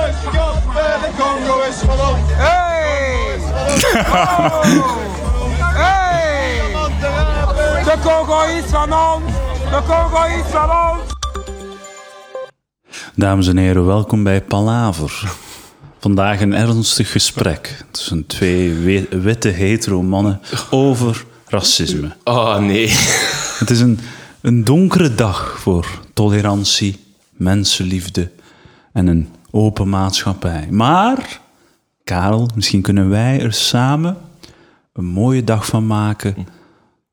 de Congo is ons. Hey! Hey! De Congo is van ons! De Congo is van ons! Dames en heren, welkom bij Palaver. Vandaag een ernstig gesprek tussen twee we- witte hetero mannen over racisme. Oh nee. Het is een, een donkere dag voor tolerantie, mensenliefde en een open maatschappij. Maar, Karel, misschien kunnen wij er samen een mooie dag van maken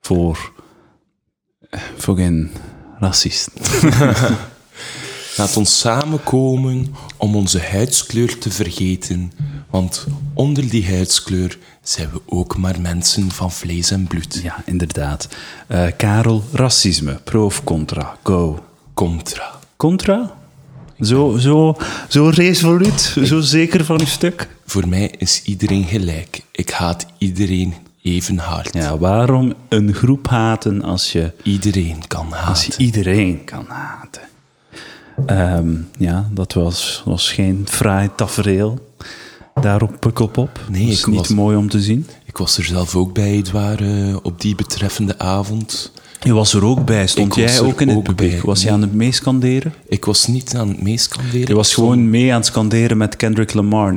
voor, eh, voor geen racist. Laat ons samenkomen om onze huidskleur te vergeten. Want onder die huidskleur zijn we ook maar mensen van vlees en bloed. Ja, inderdaad. Eh, Karel, racisme, pro of contra? Go. Contra. Contra? Zo, zo, zo resoluut, zo zeker van uw stuk? Voor mij is iedereen gelijk. Ik haat iedereen even hard. Ja, waarom een groep haten als je, Iedereen kan haten. als je iedereen kan haten? Ehm, ja, dat was, was geen fraai tafereel. Daar op Pukkelpop. Nee, Dat is niet was- mooi om te zien. Ik was er zelf ook bij, Edouard, eh, op die betreffende avond. Je was er ook bij. Stond jij ook in het publiek? Was je aan het meeskanderen? Ik was niet aan het meeskanderen. Je was gewoon mee aan het skanderen met Kendrick Lamar.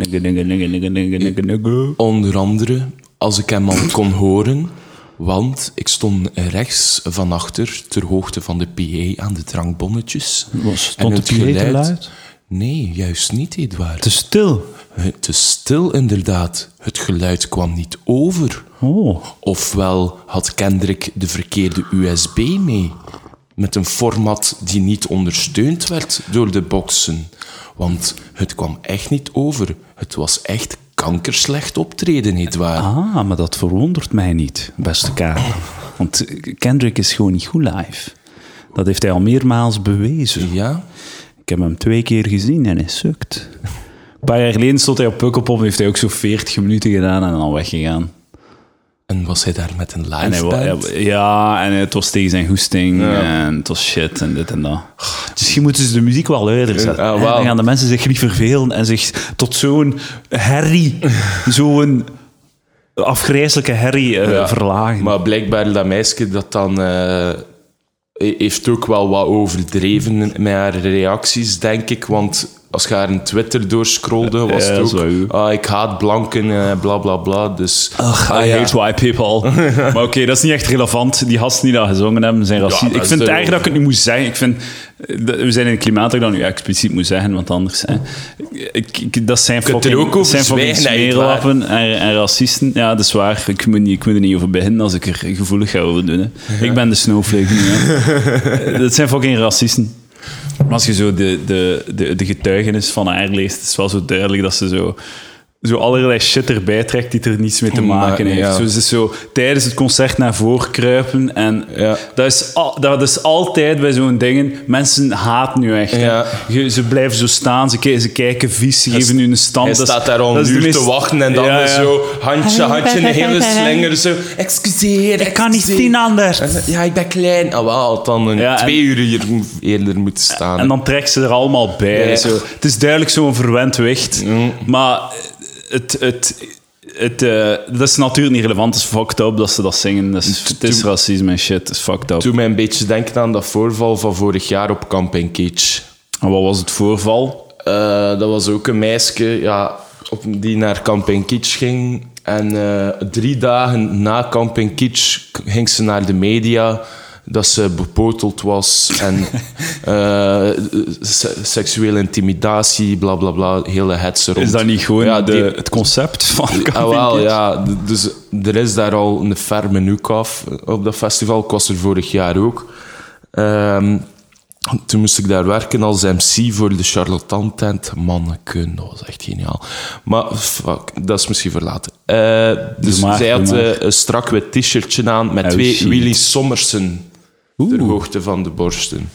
Onder andere als ik hem al kon horen, want ik stond rechts van achter ter hoogte van de PA aan de drankbonnetjes. Was- stond En de PA te luid? Nee, juist niet, Edouard. Te stil. Het te stil, inderdaad. Het geluid kwam niet over. Oh. Ofwel had Kendrick de verkeerde USB mee. Met een format die niet ondersteund werd door de boxen. Want het kwam echt niet over. Het was echt kankerslecht optreden, nietwaar? Ah, maar dat verwondert mij niet, beste Karel. Want Kendrick is gewoon niet goed live. Dat heeft hij al meermaals bewezen. Ja? Ik heb hem twee keer gezien en hij sukt. Een paar jaar geleden stond hij op Pukkelpop en heeft hij ook zo 40 minuten gedaan en dan weggegaan. En was hij daar met een En live hij- ja, en het was tegen zijn goesting en het was shit en dit en dat. Misschien moeten ze de muziek wel luider zetten. En. Dan gaan de mensen zich niet vervelen en zich tot zo'n herrie, zo'n afgrijzelijke herrie eh, Ja. verlagen. Maar blijkbaar dat meisje dat dan... eh, heeft ook wel wat overdreven met haar reacties, denk ik. Want als je haar een Twitter doorscrolde, was het ook... ah, ik haat blanken, eh, bla bla bla. Dus, Ugh, I hate white people. maar oké, dat is niet echt relevant. Die gasten die dat gezongen hebben, zijn racist. dat ik vind het erg dat ik het nu moet zeggen. Ik vind, eh, we zijn in een klimaat dat ik dat nu expliciet moet zeggen, want anders... Hè, ik, ik- dat zijn er fucking, ook over zijn fucking smeerlappen en, en racisten. Ja, dat is waar. Ik moet, niet, ik moet er niet over beginnen als ik er gevoelig ga over doen. Hè. Ik ben de snowflake nu. Hè. dat zijn fucking racisten. Maar als je zo de, de, de, de getuigenis van haar leest, is wel zo duidelijk dat ze zo, zo allerlei shit erbij trekt die er niets mee te Maar, maken heeft. ja. Zo, ze is zo tijdens het concert naar voren kruipen. En Ja. dat, is al, dat is altijd bij zo'n dingen. Mensen haten nu echt. hè. Ja. Je- ze blijven zo staan, ze, ze kijken vies, ze geven nu een stand. Hij Dat is- staat daar al een uur meest- te wachten en dan Ja, is ja. zo handje, handje, een hele slinger zo. Excuseer, Ik kan niet zien anders. Ja, ik ben klein. Ah, wel, dan een twee uur hier eerder moeten staan. En dan trekt ze er allemaal bij. Ja. Zo. Het is duidelijk zo'n verwend wicht. Maar het, het, het, eh, dat is natuurlijk niet relevant. Het is fucked up dat ze dat zingen. Dat is, het is racisme en shit. Het is fucked up. Doe mij een beetje denken aan dat voorval van vorig jaar op Camping Cage. En wat was het voorval? Eh, dat was ook een meisje ja, op, die naar Camping Kitsch ging. En eh, drie dagen na Camping Kitsch ging ze naar de media dat ze bepoteld was en eh, se- seksuele intimidatie, bla bla bla, hele hetze rond. Is dat niet gewoon Ja, de, die- het concept van Ah, wel, ja. Dus er is daar al een ferme noek af op dat festival. Ik was er vorig jaar ook. Ehm, toen moest ik daar werken als MC voor de charlatan tent. Manneken, dat was echt geniaal. Maar fuck, dat is misschien voor later. Eh, dus zij had eh, een strak wit t-shirtje aan met Oh, twee shit. Willy Sommersen ter hoogte van de borsten.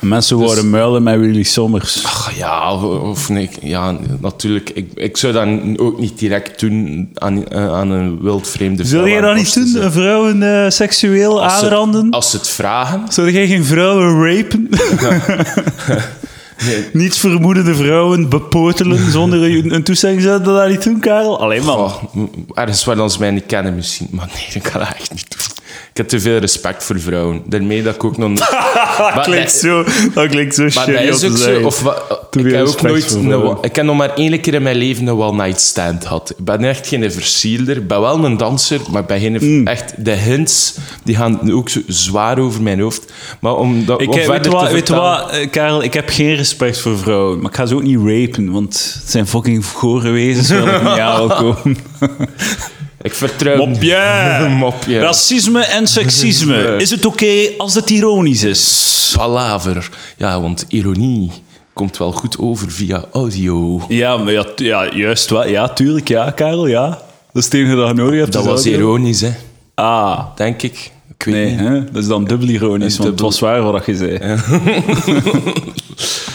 Mensen worden muilen met Willy Sommers. Ach, ja, of, nee, ja, natuurlijk. Ik, ik zou dat ook niet direct doen aan, eh, aan een wildvreemde vrouw. Zul jij aan dat niet doen? Een vrouwen eh, seksueel Als ze- aanranden? Als ze het vragen. Zou jij geen vrouwen rapen? Niets vermoedende vrouwen bepotelen zonder een, een toestemming. Zou je dat niet doen, Karel? Alleen. Oh, ergens waar dan ze mij niet kennen misschien. Maar nee, dat kan ik echt niet doen. Ik heb te veel respect voor vrouwen. Daarmee dat ik ook nog... niet- dat, Maar klinkt zo, dat klinkt zo Maar shitty dat is ook zo. Of, ik heb ook nooit... een- ik heb nog maar één keer in mijn leven een one-night stand gehad. Ik ben echt geen versierder. Ik ben wel een danser, maar ik ben geen... Hmm. Echt, de hints die gaan ook zo zwaar over mijn hoofd. Maar om dat Ik, om weet, wat, weet wat, eh, Karel? Ik heb geen respect voor vrouwen. Maar ik ga ze ook niet rapen, want het zijn fucking gore wezens waar ik niet aan wil komen. Ik vertrouw... Mopje! Mopje. Racisme en seksisme. Is het oké als het ironisch is? Palaver. Ja, want ironie komt wel goed over via audio. Ja, maar ja, juist wel. Ja, tuurlijk, ja, Karel, ja. Dat is het enige dat je nodig hebt. Dat was audio. ironisch, hè. Ah, Denk ik. Ik weet nee, niet. hè? dat is dan dubbel ironisch, want het was waar wat je zei. Ja.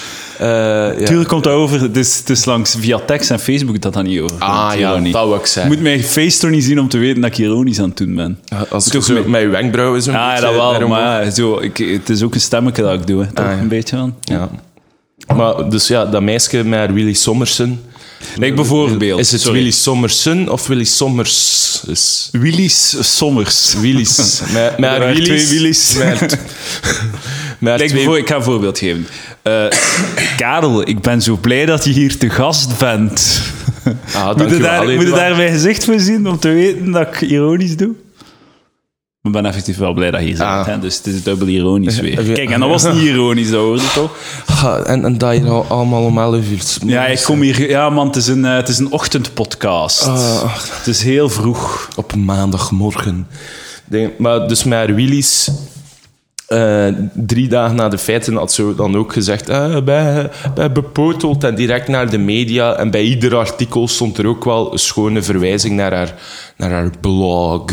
Tuurlijk komt over. Het is, het is langs via tekst en Facebook dat dat niet over. Ah ja, dat wou ik Je zeggen. moet mijn face toch niet zien om te weten dat ik ironisch aan het doen ben. Als ik Toch zo je wenkbrauwen zo Ja, dat wel, maar zo, ik, het is ook een stemmetje dat ik doe, hè, toch Ah, een beetje van. Ja. Maar dus ja, dat meisje met Willy Sommersen. Like bijvoorbeeld. Is het sorry. Willy Sommersen of Willy Sommers? Is Willy's Sommers. Willy's. Met, met Willy's. twee Willy's. Met, met Like twee- ik ga een voorbeeld geven. Eh, Karel, ik ben zo blij dat je hier te gast bent. Ah, moet je daar, moet daar mijn gezicht voor zien om te weten dat ik ironisch doe? Ik ben effectief wel blij dat je hier bent, Ah. hè? dus het is dubbel ironisch weer. Kijk, en dat was niet ironisch, dat hoorde toch? En, en dat je nou allemaal om 11 uur... Ja, ik kom hier... Ja, man, het is een, eh, het is een ochtendpodcast. Ah. Het is heel vroeg. op maandagmorgen. Denk- maar dus met haar Willys, eh, drie dagen na de feiten had ze dan ook gezegd, ah, bij, bij bepoteld en direct naar de media. En bij ieder artikel stond er ook wel een schone verwijzing naar haar, naar haar blog.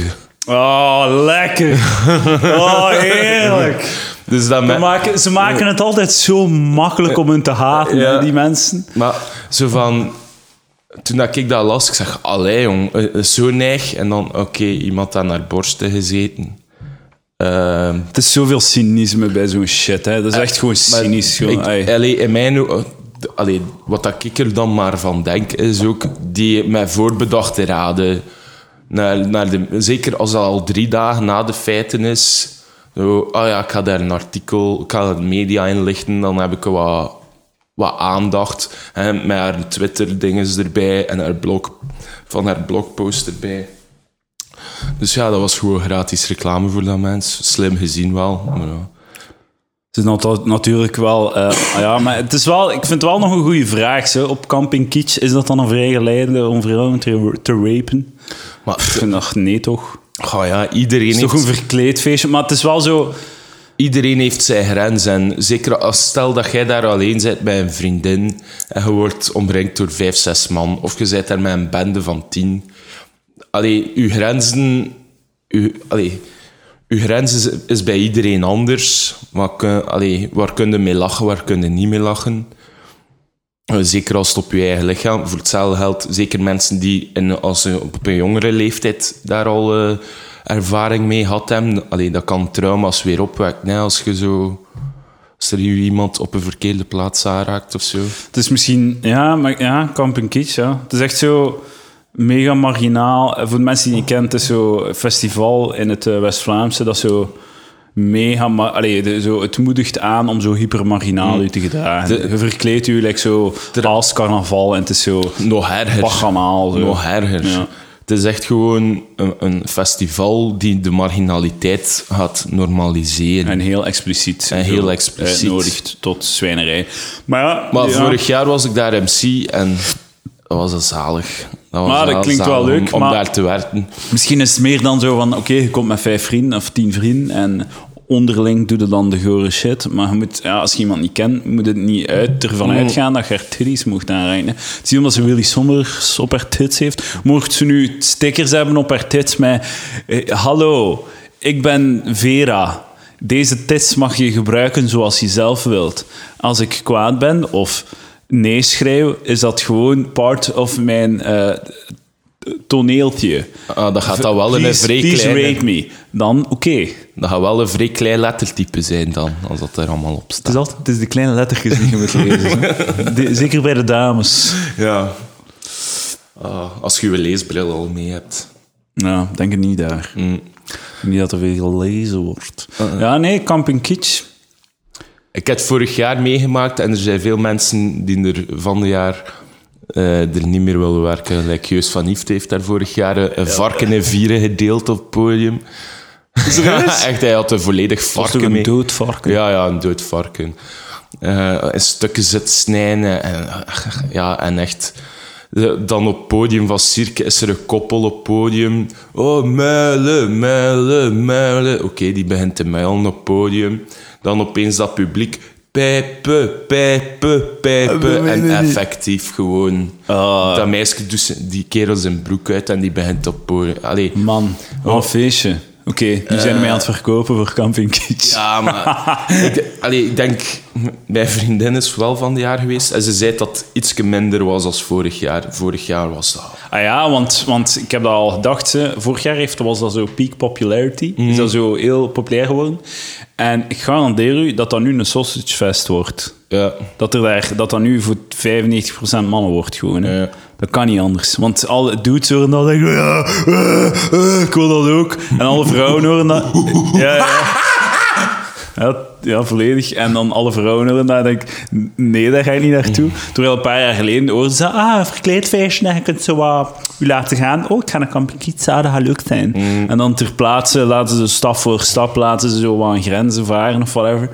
Oh, lekker. Oh, heerlijk. Dus dat maken, ze maken het altijd zo makkelijk om hen te haten, Ja. die mensen. maar zo van... Toen dat ik dat las, ik zeg, allee jong, eh, eh, zo neig. En dan, oké, iemand aan haar borsten gezeten. Ehm, Het is zoveel cynisme bij zo'n shit. Hè. Dat is echt gewoon cynisch. Gewoon. ik- Ai. allee, in mijn allee, wat dat ik er dan maar van denk, is ook die met voorbedachte raden. Naar, naar de, zeker als dat al drie dagen na de feiten is. Zo, oh ja, ik ga daar een artikel, ik ga de media inlichten, dan heb ik wat, wat aandacht. Hè, met haar Twitter-dinges erbij en haar blog, van haar blogpost erbij. Dus ja, dat was gewoon gratis reclame voor dat mens. Slim gezien wel. Maar ja. Het is nat- natuurlijk wel... eh, ah ja, maar het is wel... Ik vind het wel nog een goede vraag. Zo. Op Camping Kitsch, is dat dan een vrijgeleide om vrouwen te, te rapen? Maar Ik vind dat nee, toch? Oh ja, iedereen Het is heeft, toch een verkleed feestje, maar het is wel zo... iedereen heeft zijn grens. En zeker als stel dat jij daar alleen bent bij een vriendin en je wordt omringd door vijf, zes man, of je bent daar met een bende van tien. Allee, uw grenzen... Uw, allee, uw grens is, is bij iedereen anders. Maar allee, waar kun je mee lachen, waar kun je niet mee lachen? Eh, Zeker als het op je eigen lichaam. Voor hetzelfde geldt zeker mensen die in, als ze op een jongere leeftijd daar al eh, ervaring mee had hebben. Allee, dat kan trauma's weer opwekken. Als je zo... Als er iemand op een verkeerde plaats aanraakt of zo. Het is misschien... Ja, maar ja, Camping Kitsch, ja. Het is echt zo mega marginaal. Eh, Voor de mensen die het niet het is zo een festival in het eh, West-Vlaamse dat zo mega... Allee, de- zo, het moedigt aan om zo hypermarginaal u te gedragen. De- je verkleedt u like zo als carnaval en het is zo Nog erger. baganaal. Zo. Nog erger. Ja. Het is echt gewoon een, een festival die de marginaliteit gaat normaliseren. En heel expliciet. En heel expliciet. Uitnodigt tot zwijnerij. Maar ja... Maar ja. vorig jaar was ik daar MC en dat was een zalig. Dat Maar dat klinkt wel leuk, Om, om maar- daar te werken. Misschien is het meer dan zo van, oké, je komt met vijf vrienden of tien vrienden en onderling doe je dan de gore shit. Maar je moet, ja, als je iemand niet kent, moet het niet uit, ervan Mm. uitgaan dat je haar titties mocht aanreiken. Het is niet omdat ze Willy Sommers op haar tits heeft. Mocht ze nu stickers hebben op haar tits met eh, hallo, ik ben Vera. Deze tits mag je gebruiken zoals je zelf wilt. Als ik kwaad ben of nee schreeuw, is dat gewoon part of mijn... eh, toneeltje. Ah, dat gaat dan wel in een Please, vrij please kleine... rate me. Dan, oké. Dat gaat wel een vrij klein lettertype zijn dan, als dat er allemaal op Het staat. is altijd het is de kleine lettertjes die je moet lezen. De- zeker bij de dames. Ja. Ah, als je je leesbril al mee hebt. Nou, denk het niet daar. Mm. Ik denk Niet dat er veel gelezen wordt. Ja, nee, Camping Kitsch. Ik heb het vorig jaar meegemaakt en er zijn veel mensen die er van de jaar eh, er niet meer willen werken. Geus van Ieft heeft daar vorig jaar een, een varken en vieren gedeeld op het podium. Ja, echt, hij had een volledig varken een mee. dood varken? Ja, ja, een dood varken. Eh in stukken zit snijden en, ja, en echt... Dan op het podium van Cirque is er een koppel op het podium. Oh, muilen, muilen, muilen. Oké, die begint te muilen op het podium. Dan opeens dat publiek. Pijpen, pijpen, pijpen. En effectief gewoon... Ah. Dat meisje doet zijn- die kerel zijn broek uit en die begint op podium. Allee, Man, wat een feestje. Oké, nu zijn we mij aan het verkopen voor Camping Kitsch. Ja, maar ik, allee, ik denk, mijn vriendin is wel van het jaar geweest en ze zei dat het iets minder was als vorig jaar. Vorig jaar was dat. Ah ja, want, want ik heb dat al gedacht. Hè. Vorig jaar heeft, was dat zo peak popularity. Is dat zo heel populair geworden. En ik garandeer u dat dat nu een sausage fest wordt. Ja. Dat, er daar, dat dat nu voor 95% mannen wordt gewoon. Hè. Ja. Dat kan niet anders. Want alle dudes horen dat zeggen, ja, eh, eh, ik wil dat ook. En alle vrouwen horen dat. Ja, ja. Ja, ja, volledig. En dan alle vrouwen horen dat en denk ik, nee, daar ga je niet naartoe. Terwijl een paar jaar geleden hoorden ze, ah, verkleedfeestje, en je kunt zo wat u laten gaan. Oh, ik ga naar Camping dat gaat leuk zijn. En dan ter plaatse laten ze stap voor stap, laten ze zo wat aan grenzen varen of whatever.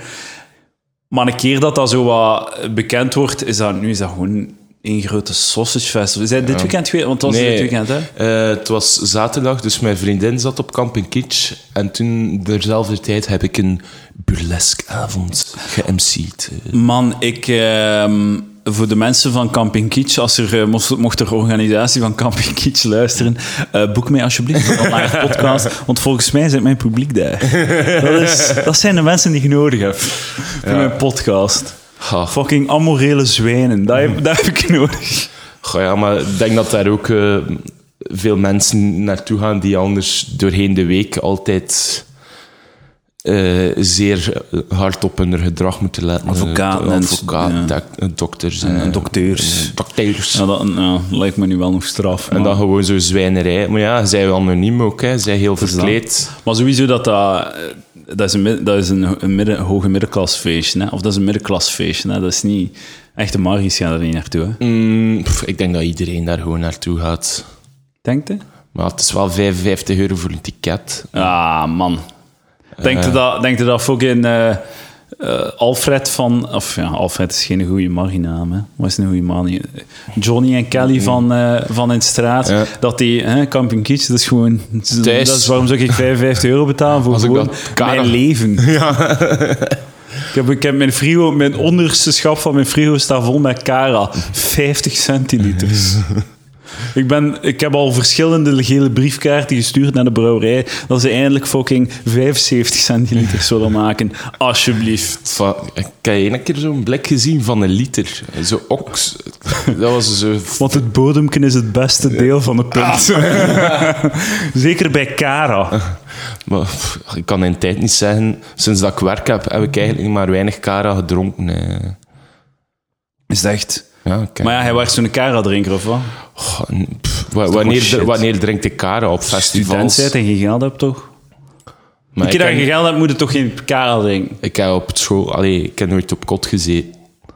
Maar een keer dat dat zo wat bekend wordt, is dat, nu is dat gewoon één grote sausage. Is dat dit weekend geweest? Want het was dit weekend, hè? eh, het was zaterdag, dus mijn vriendin zat op Camping Kitsch. En toen, dezelfde tijd, heb ik een burlesque avond ge-MC'd. Man, ik... ehm, voor de mensen van Camping Kitsch, als er, eh, mocht, mocht er organisatie van Camping Kitsch luisteren, eh, boek mij alsjeblieft voor een live podcast, want volgens mij zit mijn publiek daar. Dat, is, dat zijn de mensen die ik nodig heb voor mijn podcast. Ha. Fucking amorele zwijnen, dat heb, dat heb ik nodig. Goh, ja, maar ik denk dat daar ook eh, veel mensen naartoe gaan die anders doorheen de week altijd eh, zeer hard op hun gedrag moeten letten. Advocaten Eh, en- advocaat, ja. dak- dokters en, En eh, dokteurs. eh, dokters. Ja, dat ja, lijkt me nu wel nog straf. En maar- dan gewoon zo zwijnerij. Maar ja, zij anoniem ook, hè. zij heel verkleed. Maar sowieso dat dat... eh, Dat is een, dat is een, een midden, hoge middenklasfeestje, hè? of dat is een middenklasfeestje. Hè? Dat is niet... Echte Margie's gaan er niet naartoe, hè? Mm, pff, ik denk dat iedereen daar gewoon naartoe gaat. Denkt je? Maar het is wel 55 euro voor een ticket. Ah, man. Denkt je dat, denkt je dat fucking eh, eh, Alfred van... Of ja, Alfred is geen goede marginaam, hè. Wat is een goede man? Johnny en Kelly van, eh, van in de straat. Ja. Dat die... Hè, Camping Kitsch, dat is gewoon... Dat is waarom zou ik 55 euro betalen voor Als gewoon dat mijn leven? Ik heb, ik heb mijn frigo... Mijn onderste schap van mijn frigo staat vol met Cara. 50 centiliters. Ik, ben, ik heb al verschillende gele briefkaarten gestuurd naar de brouwerij dat ze eindelijk fucking 75 centiliter zullen maken. Alsjeblieft. Van, ik heb één keer zo'n blik gezien van een liter. Zo oks. Dat was zo... Want het bodemken is het beste deel van de punt. Zeker bij Cara. Maar ik kan in tijd niet zeggen... Sinds dat ik werk heb, heb ik eigenlijk maar weinig Cara gedronken. eh. Is echt? Ja. Maar ja, hij was zo'n Cara-drinker of wat? Pff, wanneer, wanneer drinkt ik Cara op Student festivals? zijt en je geld hebt toch? Maar ik, keer dat je heb, geld hebt, moet je toch geen Cara drinken? ik heb op school... Allee, ik heb nooit op kot gezeten.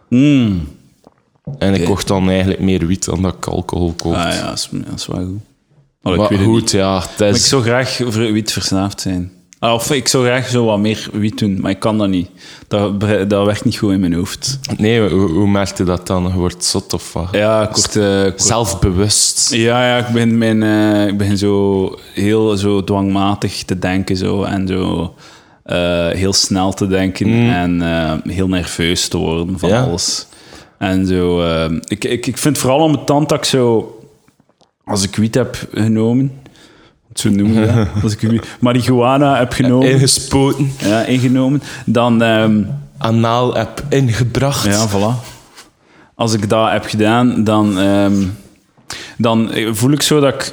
Mm. En ik kocht dan eigenlijk meer wiet dan dat ik alcohol kocht. Ah ja, dat is, dat is wel goed. Oh, ik maar weet het goed, niet. ja. Maar ik is, zou graag voor wiet verslaafd zijn. Ah, Of ik zou graag zo wat meer wiet doen, maar ik kan dat niet. Dat, dat werkt niet goed in mijn hoofd. Nee, hoe, hoe merkte dat dan? Je wordt zot of wat? Ja, ik word, eh, Zelfbewust. ja, ja ik, begin mijn, eh, ik begin zo heel zo dwangmatig te denken zo, en zo eh, heel snel te denken en eh, heel nerveus te worden van Ja. alles. En zo, eh, ik, ik, ik vind vooral aan mijn tand dat ik zo, als ik wiet heb genomen, zo noemen dat, als ik marihuana heb genomen, Ingespoten. ja, ingenomen, dan... ehm, Anaal heb ingebracht. ja, voilà. Als ik dat heb gedaan, dan, ehm, dan voel ik zo dat ik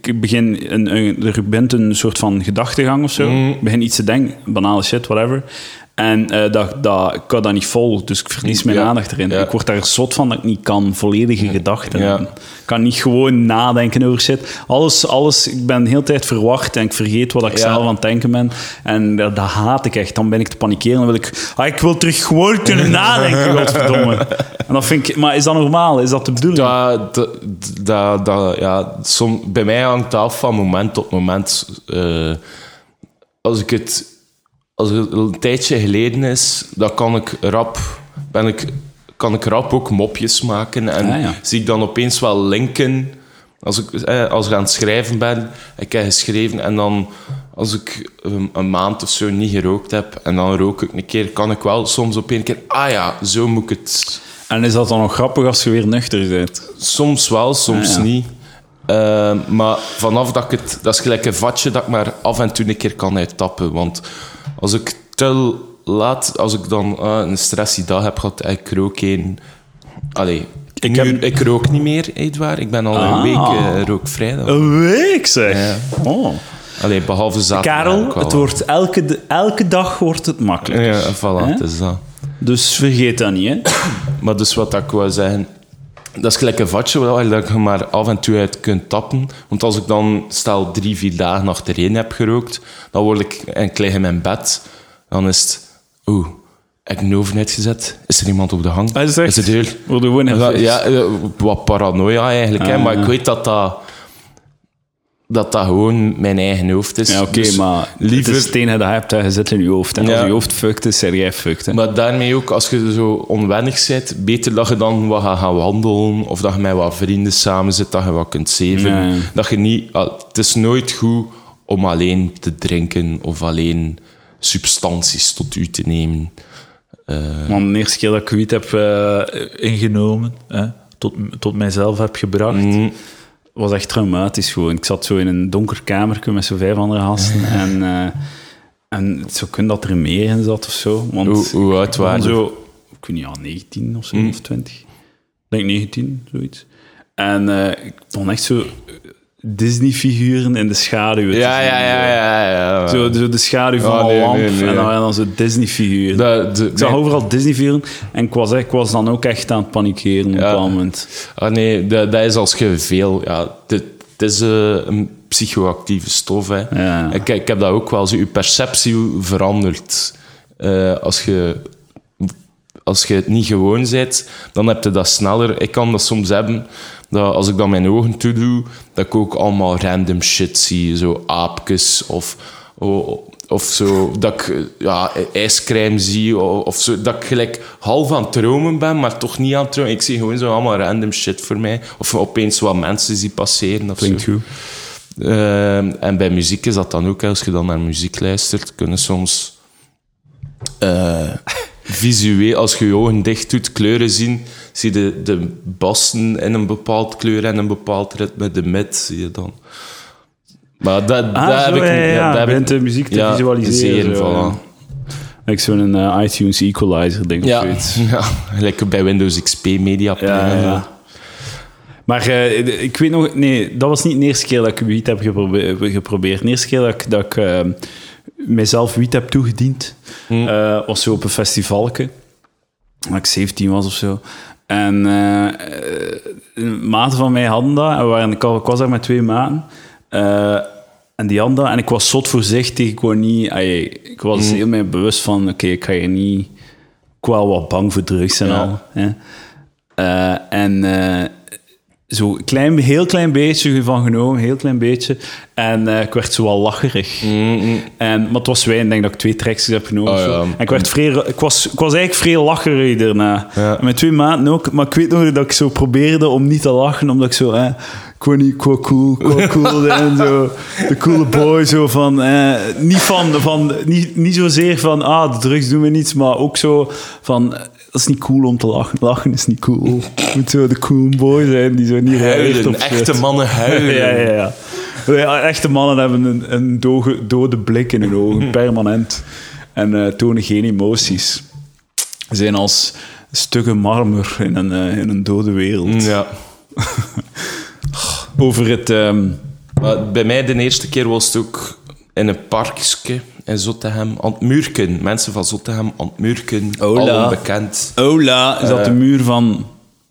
ik begin, een, een, er bent een soort van gedachtegang of zo. Mm. Ik begin iets te denken, banale shit, whatever. En eh, dat, dat, ik kan dat niet vol, dus ik verlies mijn Ja. aandacht erin. Ja. Ik word daar zot van dat ik niet kan volledige gedachten Ja. hebben. Ik kan niet gewoon nadenken over shit. Alles, alles, ik ben de hele tijd verwacht en ik vergeet wat ik zelf aan het denken ben. En dat, dat haat ik echt. Dan ben ik te panikeren. Dan wil ik, ah, ik wil terug gewoon kunnen nadenken, godverdomme. En dat vind ik, maar is dat normaal? Is dat de bedoeling? Dat, dat, dat, dat- ja, som, bij mij hangt het af van moment tot moment. Eh, als ik het als het een tijdje geleden is, dan kan ik rap, ben ik, kan ik rap ook mopjes maken. En Ah, ja. zie ik dan opeens wel linken. Als ik, eh, als ik aan het schrijven ben, ik heb geschreven en dan als ik um, een maand of zo niet gerookt heb en dan rook ik een keer, kan ik wel soms op een keer, ah ja, zo moet ik het En is dat dan nog grappig als je weer nuchter bent? Soms wel, soms Ah, ja. niet. Eh, maar vanaf dat ik het... Dat is gelijk een vatje dat ik maar af en toe een keer kan uittappen. Want als ik te laat... Als ik dan ah, een stressy dag heb gehad en ik rook één... Allee, ik, heb- ik rook niet meer, Edouard. Ik ben al Ah. een week eh, rookvrij. dan. Een week zeg. Ja. Oh. Allee, behalve zaterdag. Karel, het wordt elke, elke dag wordt het makkelijk. Ja, voilà, het is dat. Dus vergeet dat niet, hè? Maar dus wat ik wou zeggen... Dat is gelijk een vatje waar dat je maar af en toe uit kunt tappen. Want als ik dan, stel, drie, vier dagen achtereen heb gerookt, dan word ik en ik lig in mijn bed. Dan is het... Oeh, heb ik een oven uitgezet? Is er iemand op de hang? Hij zegt, is het heel... we doen gewoon Ja, wat paranoia eigenlijk. hè, Ah, maar ik weet dat dat... Dat dat gewoon mijn eigen hoofd is. Ja, oké, Dus maar liever- het is dat je hebt, hè. je zit in je hoofd. En Ja. als je hoofd fucked is, zeg jij fucked. Hè? Maar daarmee ook, als je zo onwennig bent, beter dat je dan wat gaat gaan wandelen of dat je met wat vrienden samen zit, dat je wat kunt zeven. Dat je niet... ah, Het is nooit goed om alleen te drinken of alleen substanties tot u te nemen. Want de eerste keer dat ik wiet heb eh, ingenomen, hè, tot, tot mijzelf heb gebracht, Mm. Was echt traumatisch gewoon. Ik zat zo in een donker kamertje met zo vijf andere gasten en, eh, en het zou kunnen dat er meer in zat of zo. Want Hoe, hoe oud waren zo, ik weet niet, ja, 19 of zo, Mm. of 20. Ik denk 19, zoiets. En eh, ik vond echt zo Disney-figuren in de schaduw. Ja, ja, ja, ja. ja. Zo, zo de schaduw van Oh, een nee, lamp en dan zo Disney-figuren. Dat- de- Ik zag overal Disney-figuren en ik was, ik was dan ook echt aan het panikeren op bepaald moment. Ah, nee, dat, dat is als je veel... Ja, dit, het is eh, een psychoactieve stof. Hè. Ik, ik heb dat ook wel. Zo, je perceptie verandert. Eh, als, je, als je het niet gewoon bent, dan heb je dat sneller. Ik kan dat soms hebben, dat als ik dan mijn ogen toe doe, dat ik ook allemaal random shit zie. Zo aapjes of... of of zo, dat ik ja, ijscrème zie, of, of zo, dat ik gelijk half aan het dromen ben, maar toch niet aan het dromen. Ik zie gewoon zo allemaal random shit voor mij. Of opeens wat mensen zie passeren. Of Klinkt zo. goed. Ehm, en bij muziek is dat dan ook, als je dan naar muziek luistert, kunnen soms eh, visueel, als je je ogen dicht doet, kleuren zien. Zie je de, de bassen in een bepaald kleur en een bepaald ritme, de mid zie je dan. Maar dat, Ah, dat zo, heb ik ja, ja, heb ik- de muziek te visualiseren, zo, voilà. Zo'n eh, iTunes equalizer ding Ja, of zoiets. ja, gelijk bij Windows XP Media Ja, Player. ja. Maar eh, ik weet nog... Nee, dat was niet de eerste keer dat ik wiet heb geprobe- geprobeerd. De eerste keer dat ik, dat ik eh, mezelf wiet heb toegediend, eh, was zo op een festivalke. Dat ik 17 was of zo. En eh, eh, maten van mij hadden dat. En we waren, ik, was- daar met twee maten. Eh, en die hadden dat. En ik was zot voorzichtig. Ik wou niet... ik was heel mij bewust van... Oké, ik ga hier niet... Ik was wel wat bang voor drugs en Ja. al. Hè. En zo klein, heel klein beetje van genomen, heel klein beetje. En eh, ik werd zo wel lacherig. En, maar het was wijn, ik denk dat ik twee trekjes heb genomen. Oh, ja. En ik, werd vrij, ik, was, ik was eigenlijk vrij lacherig daarna. Ja. En Met twee maanden ook. Maar ik weet nog dat ik zo probeerde om niet te lachen, omdat ik zo... Eh, ik cool, wou cool zijn, zo. De coole boy, zo van... Eh, niet van, van niet, niet zozeer van, ah, de drugs doen me niets, maar ook zo van... Dat is niet cool om te lachen. Lachen is niet cool. Je moet zo de cool boy zijn die zo niet Huilen, op echte mannen huilen. Ja, ja, ja. Ja, Echte mannen hebben een, een doge- dode blik in hun ogen, permanent. En eh, tonen geen emoties. Ze zijn als stukken marmer in een, eh, in een dode wereld. Ja. over het... ehm, Maar bij mij de eerste keer was het ook in een parkje in Zottegem. Aan het Muurken. Mensen van Zottegem aan het Muurken. Hola. Al bekend. Ola, is dat de muur van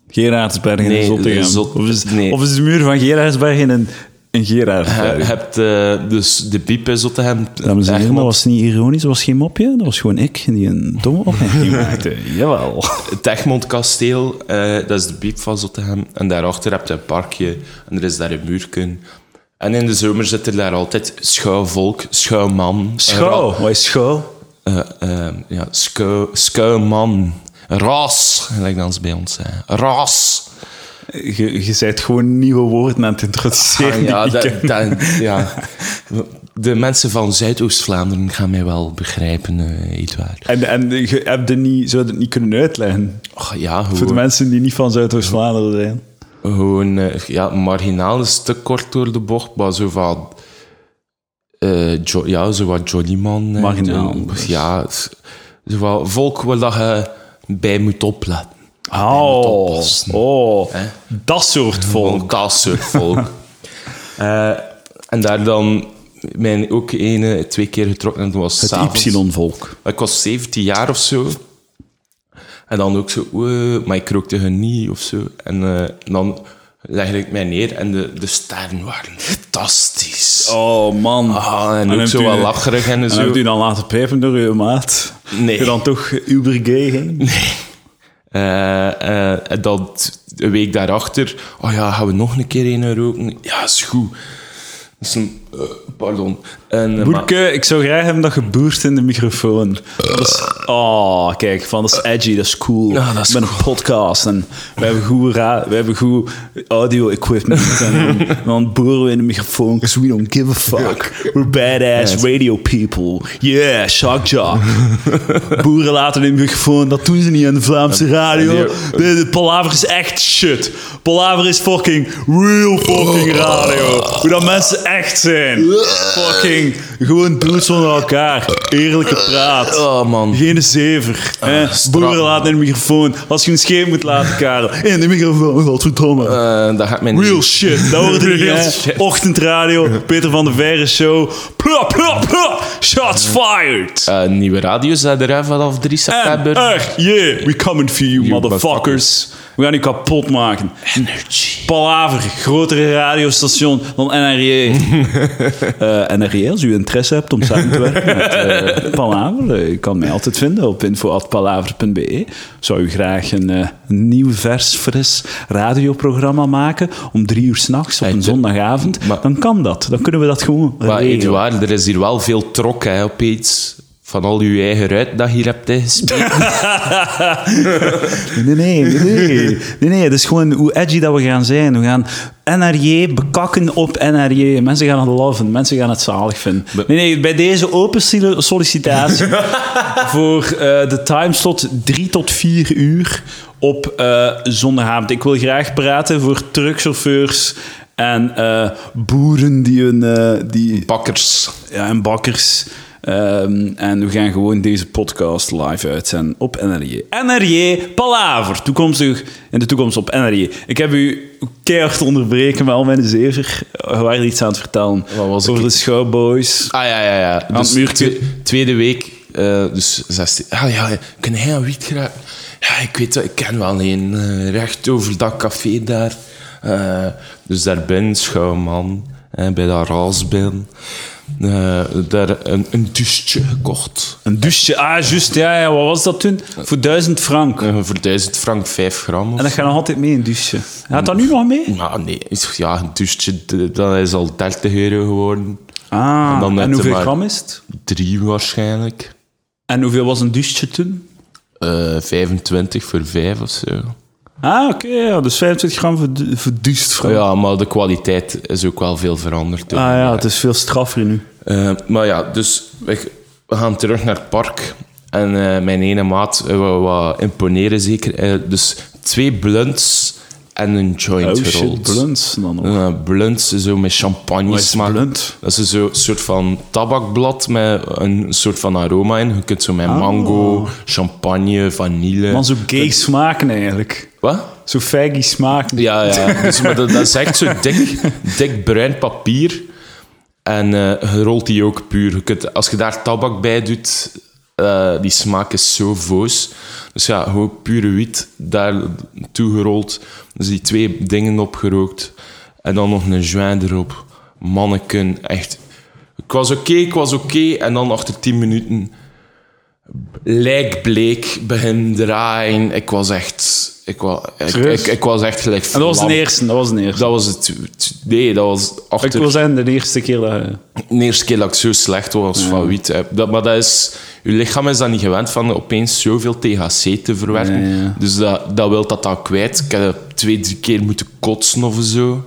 Gerardsbergen nee, in Zottegem? Zot- of, is, nee. of is de muur van Gerardsbergen in, in Je Gerardsbergen? hebt eh, dus de piep in Zottegem. Dames en heren, dat was niet ironisch, dat was geen mopje. Dat was gewoon ik die een domme opmerking maakte. Jawel. Het Egmond kasteel, eh, dat is de piep van Zottegem. En daarachter heb je een parkje en er is daar een muurken. En in de zomer zit er daar altijd schuilvolk, schuilman. Schouw, wat is schouw? Eh, eh, ja, schuil, schuilman. Ras, gelijk dan ze bij ons zeggen. Ras. Je, je bent gewoon nieuwe woorden aan het introduceren. Ah, ja, dat- ja. De mensen van Zuidoost-Vlaanderen gaan mij wel begrijpen, Edouard. En, en je hebt het niet, zou je het niet kunnen uitleggen? Och, ja, Voor de mensen die niet van Zuidoost-Vlaanderen zijn. Gewoon eh, ja, marginaal is te kort door de bocht, maar zo van... eh, jo- ja, zo wat Johnnyman. eh, Marginaal, dus. Ja, zo wat volk waar dat je bij moet opletten. Oh, oh dat soort volk. Dat soort volk. En daar dan mijn ook ene, twee keer getrokken en toen was Het Y-volk. Ik was 17 jaar of zo. En dan ook zo, maar ik rookte hun niet of zo. En eh, dan legde ik mij neer en de, de sterren waren fantastisch. Oh man. Ah, en, ook zo wat lacherig en En zo. hebt u dan laten pijpen door uw maat? Nee. Je dan toch uber gay ging? Eh, en dan een week daarachter, oh ja, gaan we nog een keer een roken? Ja, is goed. Dat is een, pardon. En, eh, maar- Boerke, ik zou graag hebben dat je in de microfoon. Dat is, oh, kijk, van dat is edgy, dat is cool. Ja, dat is Met een podcast en we hebben goed, ra- we hebben goed audio-equipment. en dan, dan boeren we in de microfoon, because we don't give a fuck. We're badass radio people. Yeah, shock jock. Boeren laten in de microfoon, dat doen ze niet aan de Vlaamse radio. en De, de Palaver is echt shit. Palaver is fucking real fucking radio. Hoe dat mensen echt zijn. Fucking gewoon broers onder elkaar. Eerlijke praat. Oh man. Geen zever. hè. strak. Boeren laten in de microfoon. Als je een scheep moet laten, Karel. In de microfoon. Godverdomme. Eh, dat gaat mij niet... Real shit, dat shit. Ochtendradio, Peter van der Veire show. Pla, pla, pla. Shots fired. Eh, nieuwe radiozender hè, vanaf 3 En september. echt, yeah, we coming for you, You motherfuckers. We gaan u kapot maken. Energy. Palaver, grotere radiostation dan NRJ. Eh NRJ, als u interesse hebt om samen te werken met eh, Palaver, eh, u kan mij altijd vinden op info.palaver.be. Zou u graag een, nieuw, vers, fris radioprogramma maken om drie uur s'nachts op een zondagavond? maar- dan kan dat. Dan kunnen we dat gewoon Maar regelen. Edouard, er is hier wel veel trok hè, op iets. Van al uw eigen ruit dat je hier hebt ingespeeld. Nee, nee, nee, nee. Nee, nee, het is gewoon hoe edgy dat we gaan zijn. We gaan NRJ bekakken op NRJ. Mensen gaan het loven, mensen gaan het zalig vinden. Nee, nee, bij deze open sollicitatie voor eh, de timeslot 3 tot 4 uur op eh, zondagavond. Ik wil graag praten voor truckchauffeurs en eh, boeren die een... eh, die, Bakkers. ja, en bakkers. Ehm, en we gaan gewoon deze podcast live uitzenden op NRJ. NRJ Palaver, toekomstig, in de toekomst op NRJ. Ik heb u keihard onderbreken met al mijn zever. We waren iets aan het vertellen Wat was over ik? de Schouwboys. Ah ja, ja, ja. Dus muurtje. tweede week, eh, dus 16. Ah ja, kun jij een wiet geraken? Ja, ik weet dat, ik ken wel een eh, recht over dat café daar. Eh, dus daar binnen, schouwman, eh, bij dat raasbin. Eh daar een, een douche gekocht. Een douche. Ah, juist. Ja, ja, wat was dat toen? Voor 1000 frank. Eh, voor 1000 frank 5 gram. En dat gaat nog altijd mee, een douche. Gaat dat nu nog mee? Ja, nee. Ja, een douche, dat is al 30 euro geworden. Ah, En dan net en hoeveel gram is het? Drie waarschijnlijk. En hoeveel was een douche toen? Eh 25 voor 5 of zo. Ah, oké. ja, dus 25 gram voor, du- voor 1000 frank. Ja, maar de kwaliteit is ook wel veel veranderd. Ah ja, het is veel straffer nu. Eh, maar ja, dus we, we gaan terug naar het park. En eh, mijn ene maat wou wat imponeren zeker. Eh, dus twee blunts en een joint Oh shit, blunts dan blunts, zo met champagne Wat is smaak. blunt? Dat is zo'n soort van tabakblad met een soort van aroma in. Je kunt zo met mango, champagne, vanille. Man, zo gay smaken eigenlijk. Wat? Zo faggy smaak. Ja, ja. Dus, maar dat, dat is echt zo dik, dik bruin papier. En je rolt die ook puur. Je kunt, als je daar tabak bij doet, eh, die smaak is zo voos. Dus ja, gewoon pure wiet daar toegerold. Dus die twee dingen opgerookt. En dan nog een joint erop. Manneken, echt. Ik was oké, ik was oké. En dan achter 10 minuten lijkbleek begin draaien. Ik was echt... Ik was, ik, ik, ik was echt gelijk En dat was de eerste, dat was de eerste. Dat was het... Nee, dat was Ik achter... wil zeggen, de eerste keer dat. De eerste keer dat ik zo slecht was van wiet. Dat, maar dat is... Je lichaam is dan niet gewend van opeens zoveel THC te verwerken. Ja, ja. Dus dat, dat wil dat dan kwijt. Ik heb twee, drie keer moeten kotsen of zo.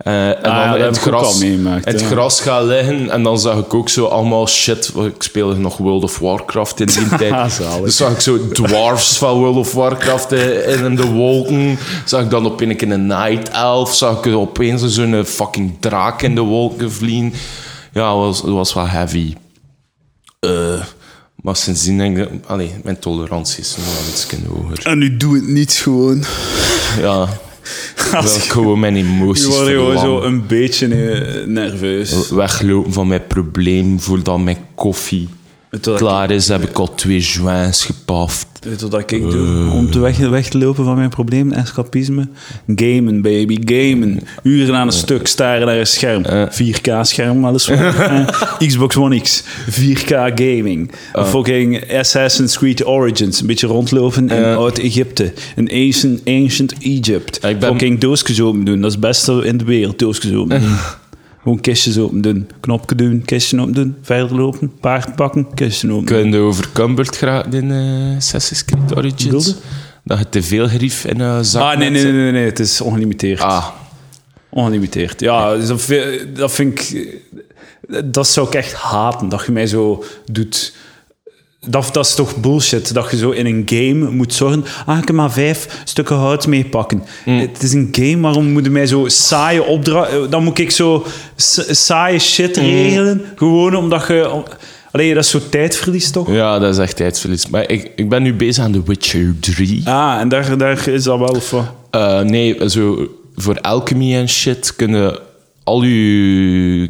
Eh, en Ah, ja, dan het gras, in het ja. gras gaan liggen. En dan zag ik ook zo allemaal shit. Ik speelde nog World of Warcraft in die tijd. Dus zag ik zo dwarfs van World of Warcraft eh, in de wolken. Zag ik dan opeens een night elf. Zag ik opeens zo'n fucking draak in de wolken vliegen. Ja, dat was, was wel heavy. Eh, maar sindsdien denk ik... Allee, mijn tolerantie is nog wel iets hoger. En nu doe het niet gewoon. Ja, Als je- gewoon mijn emoties Je wordt gewoon zo een beetje eh, nerveus. Weglopen van mijn probleem, voordat mijn koffie Klaar is, heb ik al twee joints gepaft. Weet wat ik doe? Om te weg, weg te lopen van mijn probleem, escapisme? Gamen, baby, gamen. Uren aan een stuk, staren naar een scherm. 4K-scherm, weliswaar. Eh, Xbox One X, 4K gaming. Fucking Assassin's Creed Origins. Een beetje rondlopen in Oud-Egypte. In ancient, ancient Egypt. Ik ben- Fucking doosjes open doen. Dat is het beste in de wereld, doosjes open doen. Gewoon kistjes open doen. Knopje doen, kistje open doen. Verder lopen, paard pakken, kistje open doen. Kun je overcumberd geraakt in eh Assassin's Creed Origins? Bedoelde? Dat je te veel grief in een zak Ah, nee, nee, nee, nee, nee, het is ongelimiteerd. Ah, Ongelimiteerd. Ja, dus dat vind, dat vind ik... Dat zou ik echt haten, dat je mij zo doet... Dat, dat is toch bullshit, dat je zo in een game moet zorgen... Ah, ik kan maar vijf stukken hout meepakken. Het is een game, waarom moet je mij zo saaie opdrachten... Dan moet ik zo sa- saaie shit regelen, gewoon omdat je... om- Allee, dat is zo tijdverlies, toch? ja, dat is echt tijdverlies. Maar ik, ik ben nu bezig aan The Witcher 3. Ah, en daar, daar is dat wel voor. Eh, nee, zo voor alchemy en shit kunnen al uw,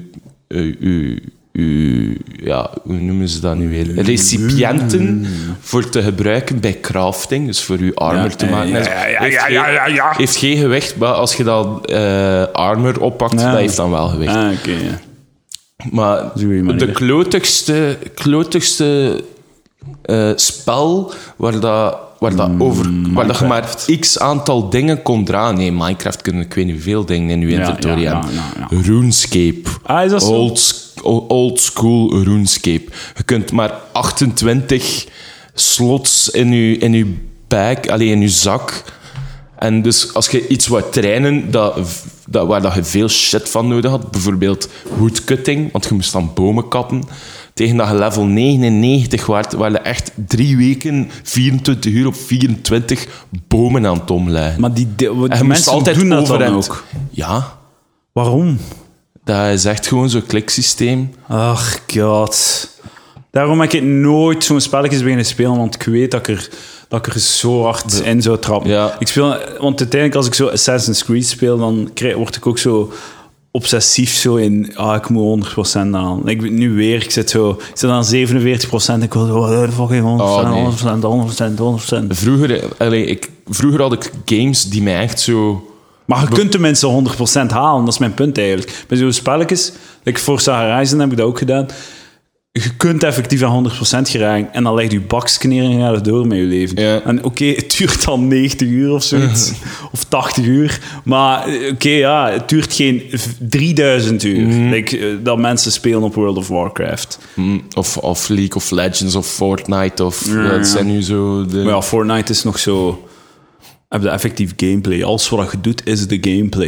eh, uw, ja, hoe noemen ze dat nu weer? Recipiënten voor te gebruiken bij crafting, dus voor uw armor Ja, te maken. ja, ja, ja, Heeft geen- gewicht, maar als je dat eh, armor oppakt, dat heeft dan wel gewicht. Ah. Maar de klotigste, klotigste eh, spel waar, dat, waar, dat over, waar dat je maar x aantal dingen kon draaien. Nee, Minecraft kunnen ik weet niet hoeveel dingen in je inventory hebben. RuneScape. Ah, is dat zo? Old, school RuneScape. Je kunt maar 28 slots in je, in je bag, alleen in je zak. En dus als je iets wou trainen dat, dat, waar dat je veel shit van nodig had, bijvoorbeeld woodcutting, want je moest dan bomen kappen, tegen dat je level 99 waard, waar je echt drie weken, 24 uur op 24 bomen aan het omleggen. Maar die, mensen altijd doen dat dan ook. Ja, Waarom? Dat is echt gewoon zo'n kliksysteem. Ach, god. Daarom heb ik nooit zo'n spelletjes beginnen spelen, want ik weet dat ik er, dat ik er zo hard in zou trappen. Ja. Ik speel, want uiteindelijk als ik zo Assassin's Creed speel, dan krijg, word ik ook zo obsessief zo in, ah, ik moet 100% aan. Ik nu weer, ik zit zo, ik zit aan 47%, ik wil oh, fucking 100%, Oh, nee. 100%, 100%, 100%. Vroeger, allee, ik, vroeger had ik games die mij echt zo... Maar je kunt tenminste 100% halen, dat is mijn punt eigenlijk. Bij zo'n spelletjes, like Forza Horizon heb ik dat ook gedaan. Je kunt effectief aan 100% geraken en dan leg je je bakje neer en ga je door met je leven. Ja. En oké, het duurt dan 90 uur of zoiets, of 80 uur. Maar eh, oké, ja, het duurt geen v- 3000 uur. Like, eh, dat mensen spelen op World of Warcraft. mm, Of, of League of Legends of Fortnite of... dat zijn nu zo de... Maar ja, Fortnite is nog zo... Heb je effectief gameplay. Alles wat je doet, is de gameplay.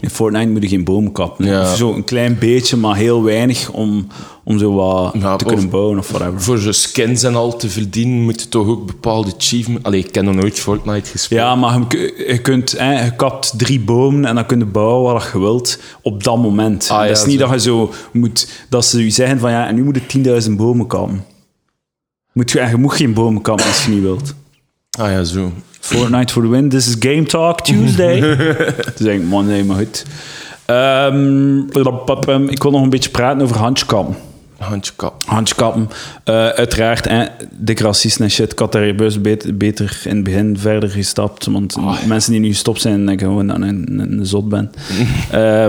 In Fortnite moet je geen bomen kappen. Ja. Zo een klein beetje, maar heel weinig om, om zo wat Ja, te kunnen bouwen of whatever. Voor zo skins en al te verdienen moet je toch ook bepaalde achievements... Allee, ik heb nog nooit Fortnite gespeeld. Ja, maar je, je, kunt, hè, je kapt drie bomen en dan kun je bouwen wat je wilt op dat moment. Ah, dat is niet zo. dat je zo moet... Dat ze je zeggen van ja, en nu moet je 10.000 bomen kappen. Moet je, en je moet geen bomen kappen als je niet wilt. Ah ja, zo. Fortnite for the win. This is Game Talk Tuesday. Het is eigenlijk Monday, maar goed. Ehm, ik wil nog een beetje praten over handjekappen. Handjekap. Handjekappen. Eh, uiteraard, dikke racisten en shit. Ik had daar best beter, beter in het begin verder gestapt. Want mensen die nu gestopt zijn, denken gewoon dat ik een, een zot ben. Eh,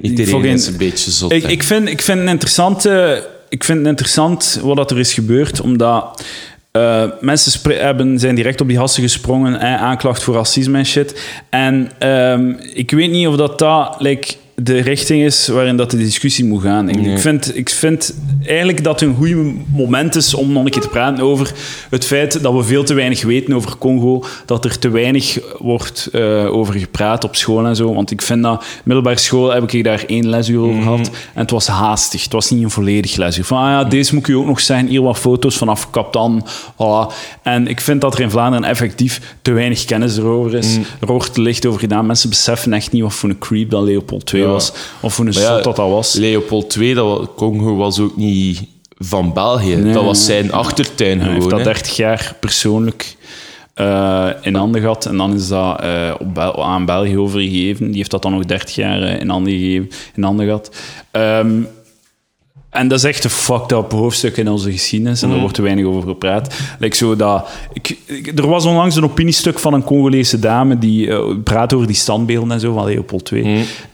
Iedereen is een beetje zot. ik, ik, vind, ik vind het interessant, eh, ik vind het interessant wat dat er is gebeurd, omdat eh, mensen hebben, zijn direct op die hassen gesprongen, eh, aanklacht voor racisme en shit. En ehm, ik weet niet of dat, dat like, de richting is waarin dat de discussie moet gaan. Ik, ik, vind, ik vind eigenlijk dat het een goed moment is om nog een keer te praten over het feit dat we veel te weinig weten over Congo, dat er te weinig wordt eh, over gepraat op school en zo. Want ik vind dat, middelbare school heb ik daar één lesuur over Mhm. gehad en het was haastig. Het was niet een volledig lesuur. Van, ah ja, deze moet ik u ook nog zijn, hier wat foto's vanaf Kaptan, voilà. En ik vind dat er in Vlaanderen effectief te weinig kennis erover is. Mhm. Er wordt te licht over gedaan. Mensen beseffen echt niet wat voor een creep dat Leopold II Ja. Was, of voor een zot dat dat was. Leopold II, dat Congo was ook niet van België. Nee, dat was zijn achtertuin Hij heeft gewoon. dat hè. 30 jaar persoonlijk eh, in handen gehad. En dan is dat eh, op Bel- aan België overgegeven. Die heeft dat dan nog 30 jaar eh, in, handen gegeven, in handen gehad. Ehm, en dat is echt een fucked up hoofdstuk in onze geschiedenis. En daar wordt te weinig over gepraat. Like zo dat, ik, ik- er was onlangs een opiniestuk van een Congolese dame die eh, praat over die standbeelden en zo van Leopold II.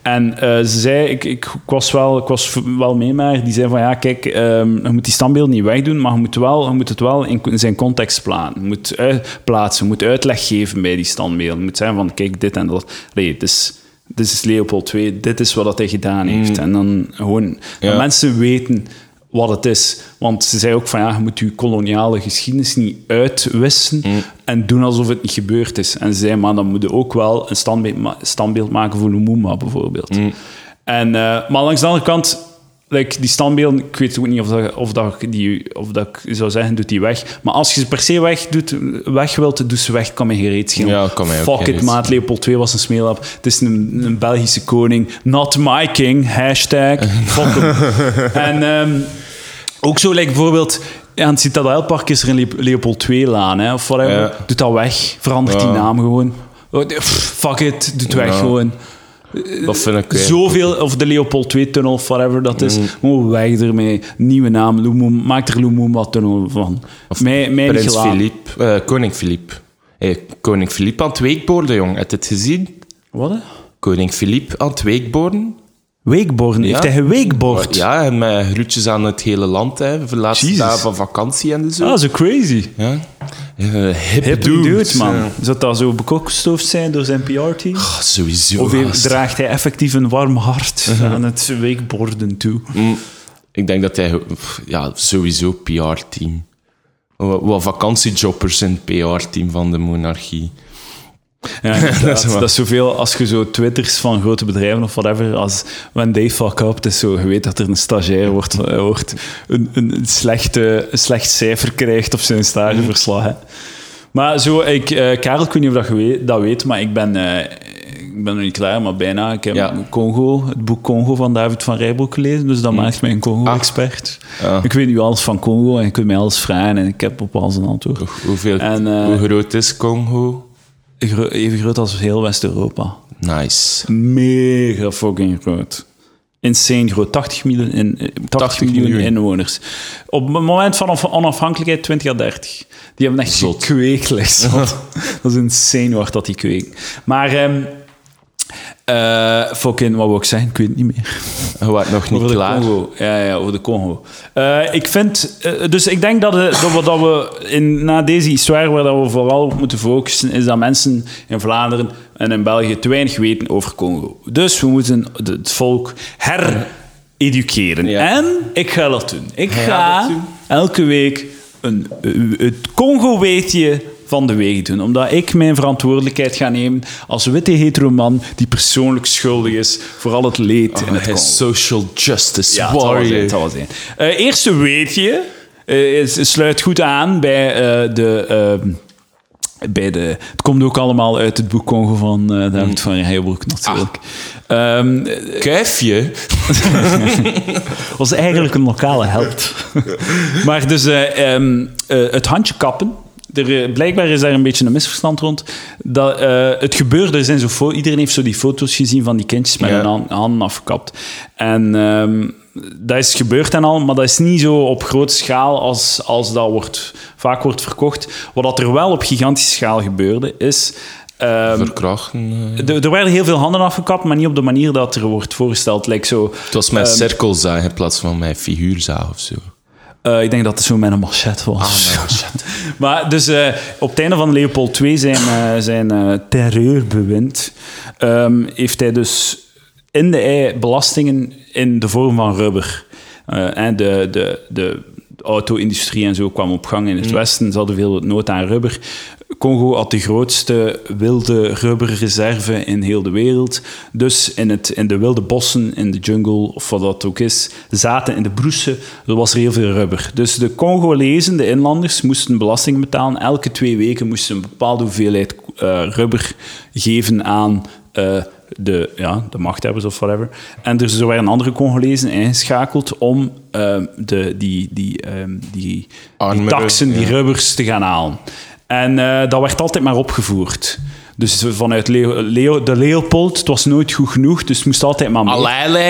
En eh, ze zei, ik, ik, was wel, ik was wel mee met haar, die zei van ja, kijk, ehm, je moet die standbeelden niet wegdoen, maar je moet, wel, je moet het wel in, in zijn context plaatsen. Je moet uit, plaatsen, je moet uitleg geven bij die standbeelden. Je moet zeggen van kijk, dit en dat. Nee, het is... Dit is Leopold II, dit is wat dat hij gedaan heeft. En dan gewoon... Ja. mensen weten wat het is. Want ze zei ook van ja, je moet je koloniale geschiedenis niet uitwissen en doen alsof het niet gebeurd is. En ze zei, maar dan moet je ook wel een standbeeld, ma- standbeeld maken voor Lumumba bijvoorbeeld. En, eh, maar langs de andere kant, like, die standbeelden, ik weet ook niet of, dat, of, dat, ik die, of dat ik zou zeggen, doet die weg. Maar als je ze per se weg, doet, weg wilt, doe ze weg, kan me geen reet schelen. Ja, kan mij ook Fuck it, maat. Leopold II was een smeelap. Het is een, een Belgische koning. Not my king. Hashtag. Fuck en ehm, ook zo, like, bijvoorbeeld... Aan het Citadelpark is er een Le- Leopold II-laan, hè, of whatever. Ja. Doe dat weg. Verandert die naam gewoon. Oh, pff, Fuck it. Doe het weg Ja. gewoon. Dat vind ik... eh, Zoveel, of de Leopold II-tunnel, of whatever dat Mm. is. Gewoon weg ermee. Nieuwe naam. Lumum, maak er Lumumba-tunnel van. mij, mij niet Prins. Filip, eh, koning Filip. Hey, koning Filip aan het weekborden, jong. Heb je het gezien? Wat? hè? Koning Filip aan het weekborden. Weekborden. Heeft hij geweekbord? Ja, en met groetjes aan het hele land, hè. Voor de laatste Jezus. dagen van vakantie en zo. Ah, zo crazy. Ja. Hip, Hip dude, dude, man. Ja. Zou dat zo bekokstoofd zijn door zijn PR-team? Ah, sowieso. Of heeft- draagt hij effectief een warm hart aan het weekborden toe? Mm, Ik denk dat hij... Ja, sowieso PR-team. Wat, wat vakantiejobbers in het PR-team van de monarchie. Ja, dat, is zoveel als je zo twitters van grote bedrijven of whatever, als when they fuck up, het is zo, je weet dat er een stagiair wordt, eh, wordt een, een, slechte, een slecht cijfer krijgt op zijn stageverslag. hè. Maar zo, ik, eh, Karel, ik weet niet of dat je weet, dat weet, maar ik ben, eh, ik ben nog niet klaar, maar bijna. Ik heb Ja. Congo, het boek Congo van David van Rijbroek gelezen, dus dat maakt mij een Congo-expert. Ah. Ik weet nu alles van Congo en je kunt mij alles vragen en ik heb op alles een antwoord. Hoeveel, En, hoe groot is Congo? Gro- Even groot als heel West-Europa. Nice. Mega fucking groot. Insane groot. 80 miljoen, in, eh, 80 80 miljoen, miljoen. inwoners. Op het moment van onaf- onafhankelijkheid 20 à 30. Die hebben echt gekweekt. dat is insane waar dat die kweken. Maar... ehm eh, fucking, wat wil ik zeggen? Ik weet het niet meer. Wordt nog niet Over de klaar. Congo. Ja, ja, over de Congo. Eh, ik vind... eh, dus ik denk dat, dat we, dat we in, na deze histoire, waar dat we vooral op moeten focussen, is dat mensen in Vlaanderen en in België te weinig weten over Congo. Dus we moeten de- het volk hereduceren. Ja. En ik ga dat doen. Ik ga doen. elke week een, het Congo-weetje van de week doen. Omdat ik mijn verantwoordelijkheid ga nemen als witte hetero man die persoonlijk schuldig is voor al het leed in het Hij Congo. is social justice Ja, het warrior. zijn. het zal wel zijn. Eh, eerste weetje eh, is- sluit goed aan bij eh, de... ehm, bij de, het komt ook allemaal uit het boek Congo van David van Rijbroek natuurlijk. Ehm, Kuifje? was eigenlijk een lokale held. maar dus eh, ehm, eh, het handje kappen. Er, eh, blijkbaar is daar een beetje een misverstand rond. Dat, eh, het gebeurde, zijn zo iedereen heeft zo die foto's gezien van die kindjes met Ja. hun han- handen afgekapt. En ehm, dat is gebeurd en al, maar dat is niet zo op grote schaal als, als dat wordt, vaak wordt verkocht. Wat dat er wel op gigantische schaal gebeurde, is... ehm, Verkrachten. eh. er er werden heel veel handen afgekapt, maar niet op de manier dat er wordt voorgesteld. Like zo, Het was met Ehm, cirkelzaag in plaats van met figuurzaag of zo. Eh, ik denk dat het zo met een machette was. maar dus eh, op het einde van Leopold II zijn, eh, zijn terreurbewind ehm, heeft hij dus in de ei belastingen in de vorm van rubber. En de, de, de auto-industrie en zo kwam op gang in het westen. Ze hadden veel nood aan rubber. Congo had de grootste wilde rubberreserve in heel de wereld. Dus in, het, in de wilde bossen, in de jungle, of wat dat ook is, zaten in de broesen, er was er heel veel rubber. Dus de Congolezen, de inlanders, moesten belasting betalen. Elke twee weken moesten ze een bepaalde hoeveelheid eh, rubber geven aan eh, de, ja, de machthebbers of whatever. En dus er werden andere Congolezen ingeschakeld om eh, de, die, die, ehm, die, die taxen, die rubbers te gaan halen. En eh, dat werd altijd maar opgevoerd. Dus vanuit Leo, Leo, de Leopold, het was nooit goed genoeg, dus het moest altijd maar meer.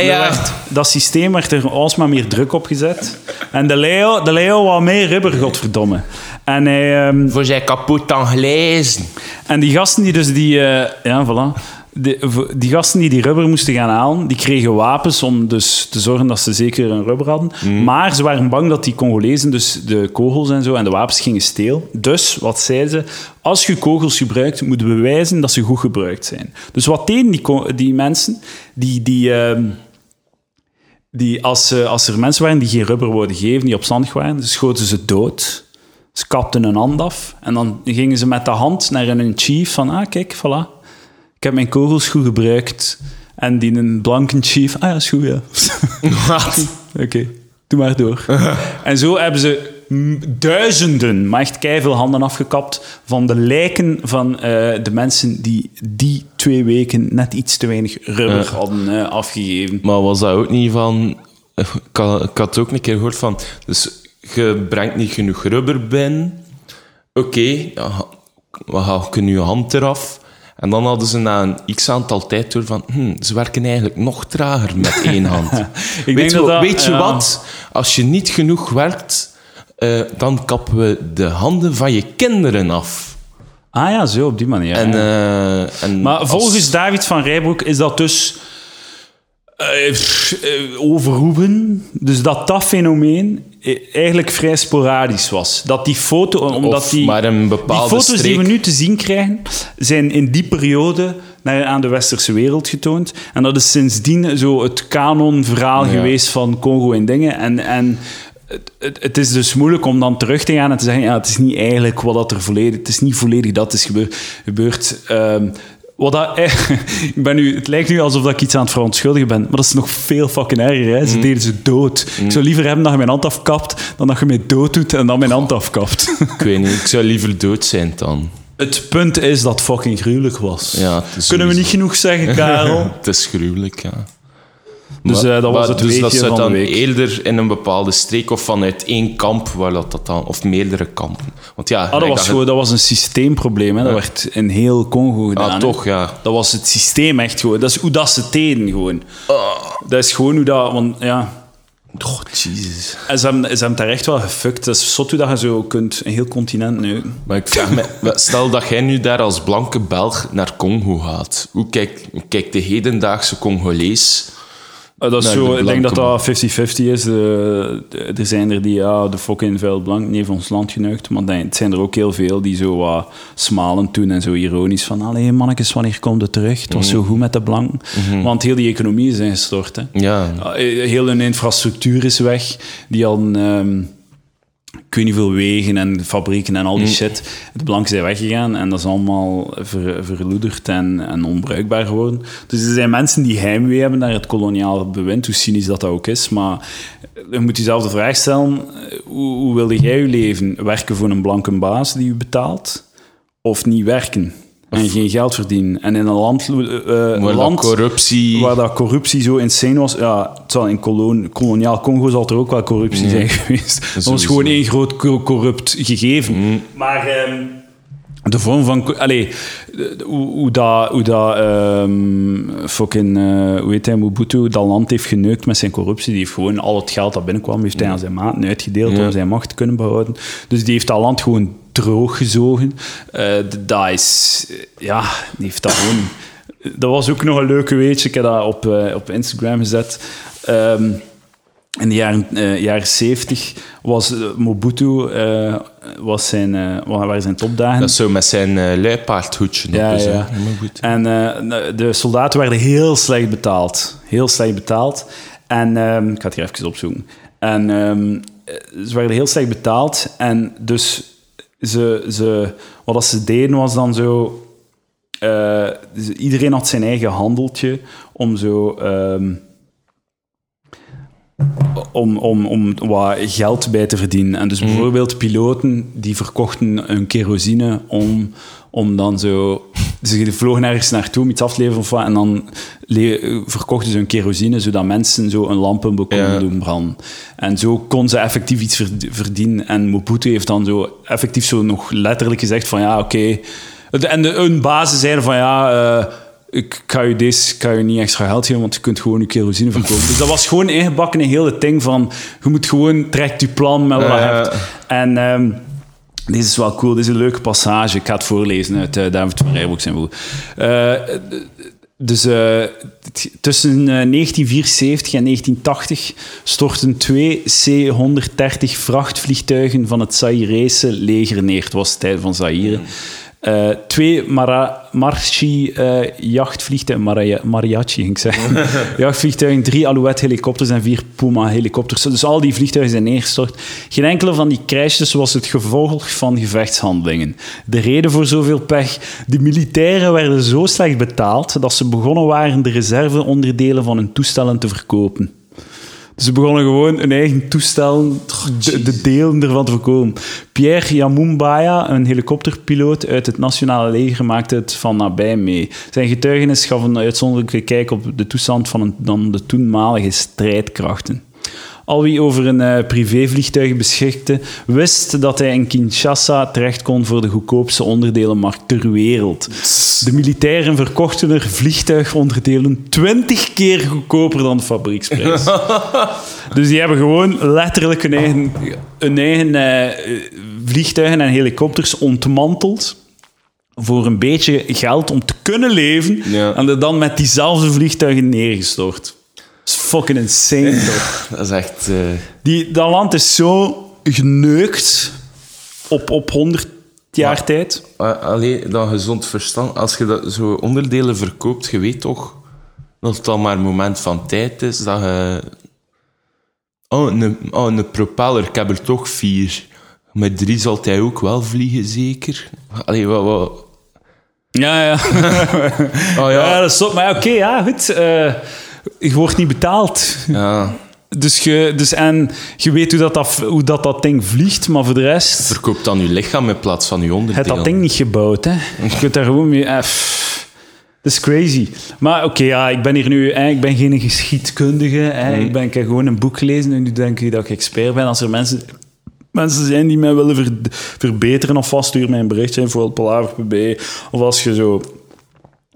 Ja. Er werd- dat systeem werd er alsmaar meer druk op gezet. En de Leo, de Leo wou meer rubber, godverdomme. En, hij, ehm, Voor zijn kapot aan gelezen. en die gasten die dus die... eh, ja, voilà. Die, die gasten die die rubber moesten gaan halen, die kregen wapens om dus te zorgen dat ze zeker een rubber hadden. Maar ze waren bang dat die Congolezen dus de kogels en zo en de wapens gingen stelen. Dus, wat zeiden ze? Als je kogels gebruikt, moet je bewijzen dat ze goed gebruikt zijn. Dus wat deden die, die mensen? Die... die ehm, die als, eh, als er mensen waren die geen rubber wouden geven, die opstandig waren, schoten ze dood. Ze kapten een hand af en dan gingen ze met de hand naar een chief van, ah kijk, voilà, ik heb mijn kogels goed gebruikt. En die een blanke chief, ah ja, is goed, ja. Wat? Oké, doe maar door. en zo hebben ze duizenden, maar echt veel handen afgekapt van de lijken van eh, de mensen die die twee weken net iets te weinig rubber hadden eh, afgegeven. Maar was dat ook niet van... Ik had, ik had ook een keer gehoord van... Dus je brengt niet genoeg rubber binnen. Oké, ja, we hakken je hand eraf. En dan hadden ze na een x-aantal tijd door van... Hm, ze werken eigenlijk nog trager met één hand. Ik weet denk je, dat dat- weet je ja. wat? Als je niet genoeg werkt... eh, dan kappen we de handen van je kinderen af. Ah ja, zo, op die manier. En, eh, en maar als- volgens David van Rijbroek is dat dus eh, overroepen. Dus dat dat fenomeen eigenlijk vrij sporadisch was. Dat die foto, omdat Of die, maar een bepaalde die foto's die we nu te zien krijgen, zijn in die periode naar, aan de westerse wereld getoond. En dat is sindsdien zo het kanonverhaal Ja. geweest van Congo en dingen. En, en het, het, het is dus moeilijk om dan terug te gaan en te zeggen, ja, het is niet eigenlijk wat dat er volledig, het is niet volledig dat is gebeurd. gebeurd. Ehm, wat dat, ik ben nu, het lijkt nu alsof ik iets aan het verontschuldigen ben, maar dat is nog veel fucking erger. Hè? Ze deden ze dood. Ik zou liever hebben dat je mijn hand afkapt, dan dat je mij dood doet en dan mijn hand afkapt. Ik weet niet, ik zou liever dood zijn dan. het punt is dat het fucking gruwelijk was. Ja, Kunnen we niet genoeg zeggen, Karel? het is gruwelijk, ja. Dus, Maar- eh, dat was maar het dus dat dan eerder in een bepaalde streek of vanuit één kamp, waar dat, dat dan, of meerdere kampen. Want ja, Ah, dat, was gewoon, dat was een systeemprobleem. Hè. Dat werd in heel Congo gedaan. Ah, toch, ja. Dat was het systeem echt gewoon. Dat is hoe dat ze het deden gewoon. Dat is gewoon hoe dat... Want, ja, Oh, jezus. en ze hebben, ze hebben daar echt wel gefukt. Dat is zot hoe dat je zo kunt een heel continent neuken. Maar ik vraag me, stel dat jij nu daar als blanke Belg naar Congo gaat. Hoe kijkt, hoe kijkt de hedendaagse Congolees? Eh, dat is Nee, zo, ik denk dat dat 50-50 is. Eh, er zijn er die ja, de fucking vuil blank niet heeft ons land geneukt. Maar dan- het zijn er ook heel veel die zo wat smalend doen en zo ironisch van allee mannetjes, wanneer komt het terug? Het was Mhm. zo goed met de blanken. Want heel die economie is ingestort. Hè. Ja, Uh, heel hun infrastructuur is weg. Die ehm, ik weet niet veel wegen en fabrieken en al die shit. De blanken zijn weggegaan en dat is allemaal ver, verloederd en, en onbruikbaar geworden. Dus er zijn mensen die heimwee hebben naar het koloniaal bewind, hoe cynisch dat, dat ook is. Maar je moet jezelf de vraag stellen, eh, hoe, hoe wilde jij je leven? Werken voor een blanke baas die u betaalt? Of niet werken? En geen geld verdienen. En in een land, eh, eh, Waar dat land corruptie... waar dat corruptie zo insane was, ja, het zal in kolon, koloniaal Congo zal er ook wel corruptie zijn geweest. Dat was sowieso. gewoon één groot co- corrupt gegeven. Maar ehm, de vorm van... Allee, hoe, hoe dat... Hoe dat ehm, fucking... eh, hoe heet hij? Mobutu dat land heeft geneukt met zijn corruptie. Die heeft gewoon al het geld dat binnenkwam, heeft hij aan zijn maten uitgedeeld Ja. om zijn macht te kunnen behouden. Dus die heeft dat land gewoon droog gezogen. Eh, dat is... Ja, die heeft dat gewoon... Dat was ook nog een leuke weetje. Ik heb dat op, eh, op Instagram gezet. Ehm, in de jaren, eh, jaren 70 was eh, Mobutu eh, was zijn, eh, wa- waren zijn topdagen. Dat is zo met zijn eh luipaardhoedje. Ja, zo. ja. En eh, de soldaten werden heel slecht betaald. Heel slecht betaald. En ehm, ik ga het hier even opzoeken. En ehm, eh, ze werden heel slecht betaald. En dus ze, ze, wat dat ze deden was dan zo... eh, iedereen had zijn eigen handeltje om zo... ehm, om, om, om wat geld bij te verdienen. En dus bijvoorbeeld piloten die verkochten hun kerosine om, om dan zo... Ze vlogen ergens naartoe om iets af te leveren of wat, en dan verkochten ze hun kerosine zodat mensen zo een lampen konden Ja. doen branden. En zo kon ze effectief iets verd- verdienen. En Mobutu heeft dan zo effectief zo nog letterlijk gezegd van ja, oké... En de, hun bazen zeiden van ja... eh, ik kan je, deze, kan je niet extra geld geven, want je kunt gewoon je kerosine verkopen. Dus dat was gewoon ingebakken een hele ding van... Je moet gewoon, trekt je plan met wat je hebt. En ehm, deze is wel cool, dit is een leuke passage. Ik ga het voorlezen uit uh, David van zijn boek. Eh, dus eh, tussen eh, 1974 en 1980 stortten twee C-130 vrachtvliegtuigen van het Zairese leger neer. Het was de tijd van Zaire. Eh, twee Mara Marchi-jachtvliegtuigen, Maria- mariachi ging ik zeggen, jachtvliegtuigen, drie Alouette-helikopters en vier Puma-helikopters. Dus al die vliegtuigen zijn neergestort. Geen enkele van die crashes was het gevolg van gevechtshandelingen. De reden voor zoveel pech? De militairen werden zo slecht betaald dat ze begonnen waren de reserveonderdelen van hun toestellen te verkopen. Ze begonnen gewoon hun eigen toestel, de, de delen ervan te verkopen. Pierre Yamumbaya, een helikopterpiloot uit het nationale leger, maakte het van nabij mee. Zijn getuigenis gaf een uitzonderlijke kijk op de toestand van een, dan de toenmalige strijdkrachten. Al wie over een eh, privévliegtuig beschikte, wist dat hij in Kinshasa terecht kon voor de goedkoopste onderdelenmarkt ter wereld. De militairen verkochten er vliegtuigonderdelen 20 keer goedkoper dan de fabrieksprijs. dus die hebben gewoon letterlijk hun eigen, hun eigen eh, vliegtuigen en helikopters ontmanteld voor een beetje geld om te kunnen leven Ja. en er dan met diezelfde vliegtuigen neergestort. Is fucking insane, toch? Dat is echt... eh, Die, dat land is zo geneukt op, op 100 jaar Maar- tijd. a- Allee, dat gezond verstand. Als je dat zo onderdelen verkoopt, je weet toch dat het al maar een moment van tijd is dat je... Oh, een, oh, een propeller. Ik heb er toch vier. Met drie zal hij ook wel vliegen, zeker? Allee, wat... wat... Ja, ja. Oh ja, ja. dat is top. Maar oké, ja, goed. eh, je wordt niet betaald. ja. Dus, je, dus en je weet hoe dat, dat, hoe dat, dat ding vliegt, maar voor de rest... Verkoopt dan je lichaam in plaats van je Je hebt onderdelen. dat ding niet gebouwd, hè. Je kunt daar gewoon mee... eh, dat is crazy. Maar oké, ja, ik ben hier nu... Hè, ik ben geen geschiedkundige. Hè, ik, ben, ik heb gewoon een boek gelezen en nu denk ik dat ik expert ben. Als er mensen, mensen zijn die mij willen ver- verbeteren of vast, stuur mij een berichtje voor palaver.be. Of als je zo...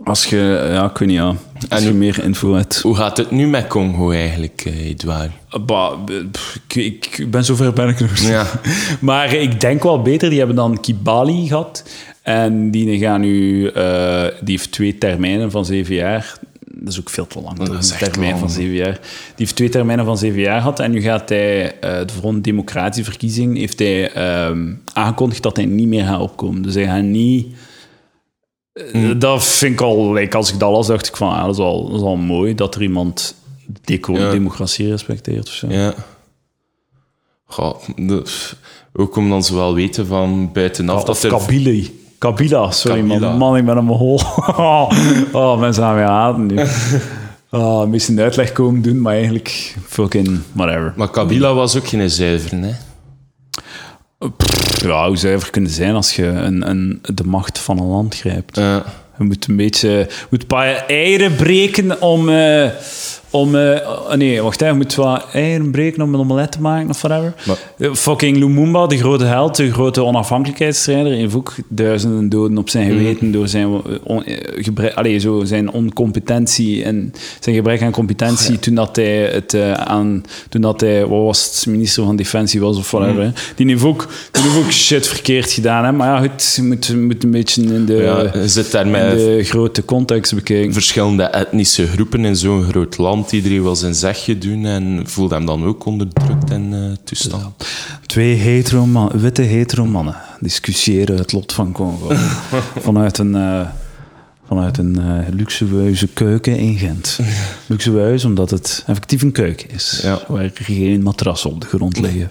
Als je... Ja, ik weet niet, ja. Als En je hoe- meer info hebt. Hoe gaat het nu met Congo eigenlijk, eh, Edouard? Bah, pff, ik, ik ben zover ben ik nog. Ja. Maar ik denk wel beter. Die hebben dan Kibali gehad. En die gaan nu... eh, die heeft twee termijnen van zeven jaar. Dat is ook veel te lang. toch? is echt termijn lang. van zeven jaar. Die heeft twee termijnen van zeven jaar gehad. En nu gaat hij... eh voor een democratische verkiezing heeft hij ehm, aangekondigd dat hij niet meer gaat opkomen. Dus hij gaat niet... eh, Hmm. Dat vind ik al... like, als ik dat las, dacht ik van... ah, dat, is al, dat is al mooi dat er iemand deco- Ja. democratie respecteert of zo. Ja. Goh, de- ook omdat ze wel weten van buitenaf dat er... Kabila. Kabila, sorry Kabila. man. Man, ik ben een hol. oh, mensen gaan mij haten nu. Oh, misschien een uitleg komen doen, maar eigenlijk fucking whatever. Maar Kabila was ook geen zuiver, hè? Pff, ja, hoe zuiver kunnen zijn als je een, een, de macht van een land grijpt? Ja. Je moet een beetje je moet een paar eieren breken om. eh, om oh, nee, wacht, je moet wat eieren breken om een omelet te maken of whatever. Maar- Eh, Fucking Lumumba, de grote held, de grote onafhankelijkheidsstrijder, heeft ook duizenden doden op zijn geweten door zijn, eh, on, gebrek, zo, zijn oncompetentie en zijn gebrek aan competentie toen dat hij het aan toen dat hij wat was het, minister van Defensie was of whatever. hè. Die heeft ook, die heeft ook shit verkeerd gedaan, hè. maar ja, goed, je moet, moet een beetje in de, Ja, zit daar in met de grote context bekijken. verschillende etnische groepen in zo'n groot land. Iedereen wil zijn zegje doen en voelt hem dan ook onderdrukt en eh toestand. Twee hetero man- witte hetero mannen discussiëren het lot van Congo vanuit een, eh, vanuit een eh, luxueuze keuken in Gent. Luxueus omdat het effectief een keuken is, Ja. waar geen matrassen op de grond liggen.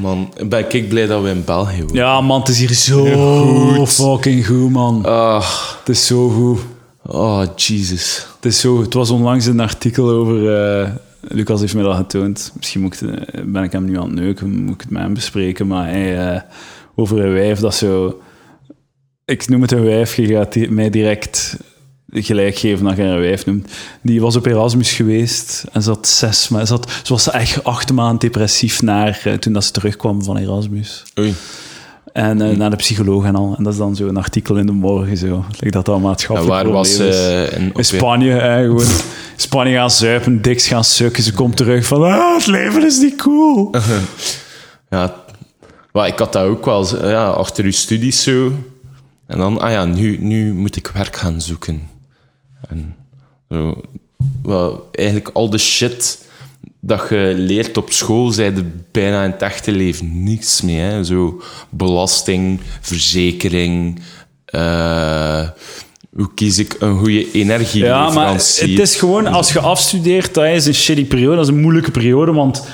Man, ben ik blij dat we in België wonen. Ja man, het is hier zo fucking goed man. Ah, Het is zo goed. Oh, Jesus. Het, is zo, het was onlangs een artikel over. eh, Lucas heeft me dat getoond. Misschien moet ik eh, ben ik hem nu aan het neuken, moet ik het met hem bespreken. Maar hij, eh, over een wijf dat zo. Ik noem het een wijf, je gaat mij direct gelijk geven dat je een wijf noemt. Die was op Erasmus geweest en zat zes maanden. Ze was echt acht maanden depressief naar, toen dat ze terugkwam van Erasmus. Oei. En eh, naar de psycholoog en al. En dat is dan zo'n artikel in de morgen zo. Like dat dat En maatschappelijk waar was ze? in, Spanje, gewoon. In Spanje gaan zuipen, diks gaan sukken. Ze komt terug van, ah, het leven is niet cool. Ja, maar ik had dat ook wel. Ja, achter uw studies zo. En dan, ah ja, nu, nu moet ik werk gaan zoeken. En zo, wel, eigenlijk al de shit dat je leert op school, zei er bijna in het echte leven niets mee. Hè? Zo belasting, verzekering, eh, hoe kies ik een goede Ja, maar het is gewoon, als je afstudeert, dat is een shitty periode. Dat is een moeilijke periode, want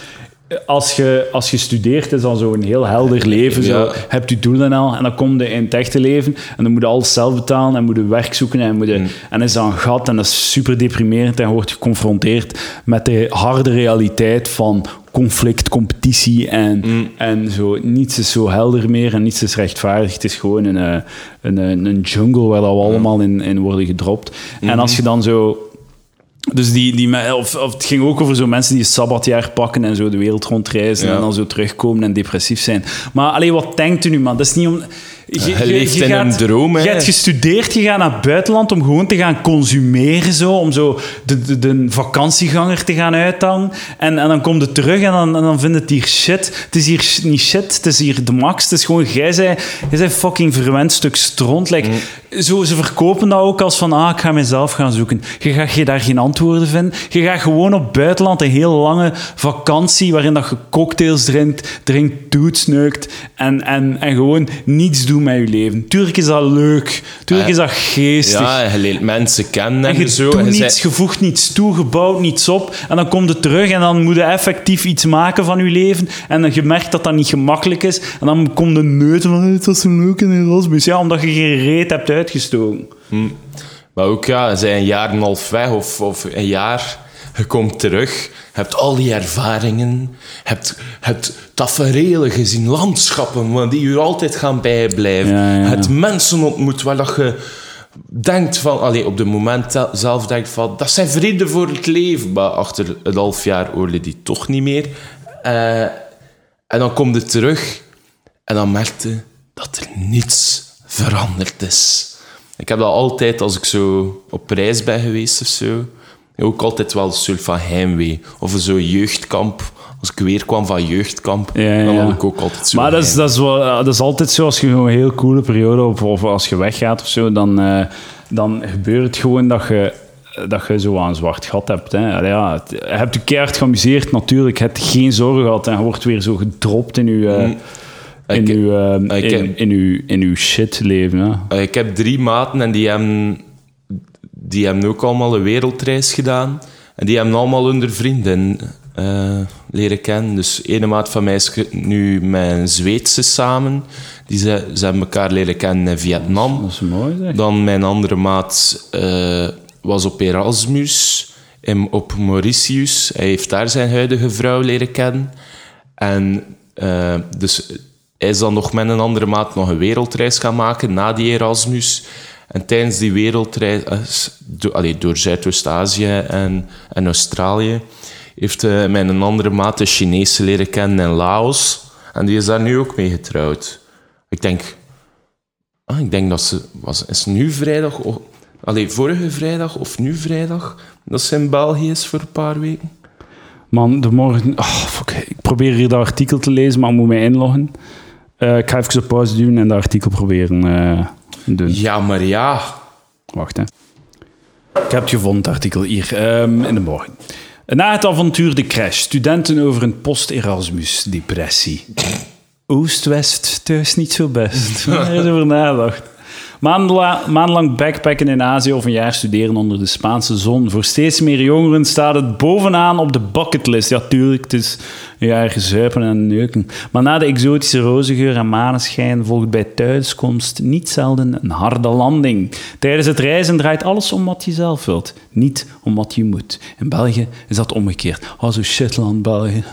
als je, als je studeert, is dan zo'n heel helder leven. Zo, Ja. hebt je doelen al, en dan kom je in het echte leven, en dan moet je alles zelf betalen, en moet je werk zoeken, en, moet je, en is dat een gat, en dat is super deprimerend, en je wordt geconfronteerd met de harde realiteit van conflict, competitie, en, en zo. Niets is zo helder meer, en niets is rechtvaardig. Het is gewoon een, eh, een, een, jungle waar we allemaal in, in worden gedropt. En als je dan zo... Dus die, die, of, of het ging ook over zo mensen die een sabbatjaar pakken en zo de wereld rondreizen Ja. en dan zo terugkomen en depressief zijn. Maar alleen wat denkt u nu, man? Dat is niet om... Je, je leeft in een droom, hè. Je hebt gestudeerd, je gaat naar het buitenland om gewoon te gaan consumeren, zo, om zo de, de, de vakantieganger te gaan uithangen. En, en dan komt het terug en dan, en dan vindt het hier shit. Het is hier niet shit, het is hier de max. Het is gewoon, jij zei, jij zei fucking verwend stuk stront. Like, Mm. zo, ze verkopen dat ook als van, ah, ik ga mezelf gaan zoeken. Je gaat je daar geen antwoorden vinden. Je gaat gewoon op buitenland een heel lange vakantie, waarin dat je cocktails drinkt, drinkt, toetsneukt en, en, en gewoon niets doet met je leven. Tuurlijk is dat leuk. Tuurlijk Eh, is dat geestig. Ja, je leert mensen kennen en, En je zo. doet niets, zei- je voegt niets toe, je bouwt niets op. En dan komt het terug en dan moet je effectief iets maken van je leven. En dan je merkt dat dat niet gemakkelijk is. En dan komt de neuten van, "Eh, het was zo leuk in Erasmus. Ja, omdat je geen reet hebt uitgestoken. Maar ook, ja, zij een jaar en een half weg of, of een jaar. Je komt terug, je hebt al die ervaringen, hebt, hebt tafereelen gezien, landschappen die je altijd gaan bijblijven. Ja, ja, ja. Het mensen ontmoet waar dat je denkt van, allee, op het moment zelf denkt van, dat zijn vrienden voor het leven. Maar achter een half jaar oorlog die toch niet meer. Eh, en dan komt het terug en dan merkte dat er niets veranderd is. Ik heb dat altijd, als ik zo op reis ben geweest of zo, ook altijd wel een soort van heimwee. Of zo'n jeugdkamp. Als ik weer kwam van jeugdkamp, Ja, dan had ik ook altijd zo Maar dat is, dat, is wel, dat is altijd zo, als je gewoon een heel coole periode, of, of als je weggaat of zo, dan, eh, dan gebeurt het gewoon dat je, dat je zo aan een zwart gat hebt. Hè. Allee, Ja, het- je hebt je keihard geamuseerd, natuurlijk. Je hebt geen zorgen gehad en je wordt weer zo gedropt in je, eh, in Ik- uw, eh, in, in uw, in uw shit leven. Hè. Eh, Ik heb drie maten en die hebben, die hebben ook allemaal een wereldreis gedaan. En die hebben allemaal hun vrienden eh, leren kennen. Dus ene maat van mij is nu met een Zweedse samen. Die ze, ze hebben elkaar leren kennen in Vietnam. Dat is mooi, zeg. Dan mijn andere maat eh, was op Erasmus, in, op Mauritius. Hij heeft daar zijn huidige vrouw leren kennen. En eh, dus hij is dan nog met een andere maat nog een wereldreis gaan maken na die Erasmus. En tijdens die wereldreis, eh, do- door Zuidoost-Azië en, en Australië, heeft hij met een andere maat de Chinese leren kennen in Laos. En die is daar nu ook mee getrouwd. Ik denk, ah, ik denk dat ze, was, is nu vrijdag, of, allee, vorige vrijdag of nu vrijdag, dat ze in België is voor een paar weken. Man, de morgen... Oh, fuck. Ik probeer hier dat artikel te lezen, maar ik moet mij inloggen. Eh, ik ga even op pauze doen en dat artikel proberen eh, doen. Ja, maar ja, Wacht, hè. Ik heb het gevonden, het artikel hier, ehm, in de morgen. Na het avontuur De Crash, studenten over een post-Erasmus-depressie. Oost-West, thuis niet zo best. Daar is over nagedacht. Maandela- Maandenlang backpacken in Azië of een jaar studeren onder de Spaanse zon. Voor steeds meer jongeren staat het bovenaan op de bucketlist. Ja, tuurlijk, het is een jaar zuipen en neuken. Maar na de exotische rozengeur en maneschijn volgt bij thuiskomst niet zelden een harde landing. Tijdens het reizen draait alles om wat je zelf wilt, niet om wat je moet. In België is dat omgekeerd. Oh, zo shitland, België.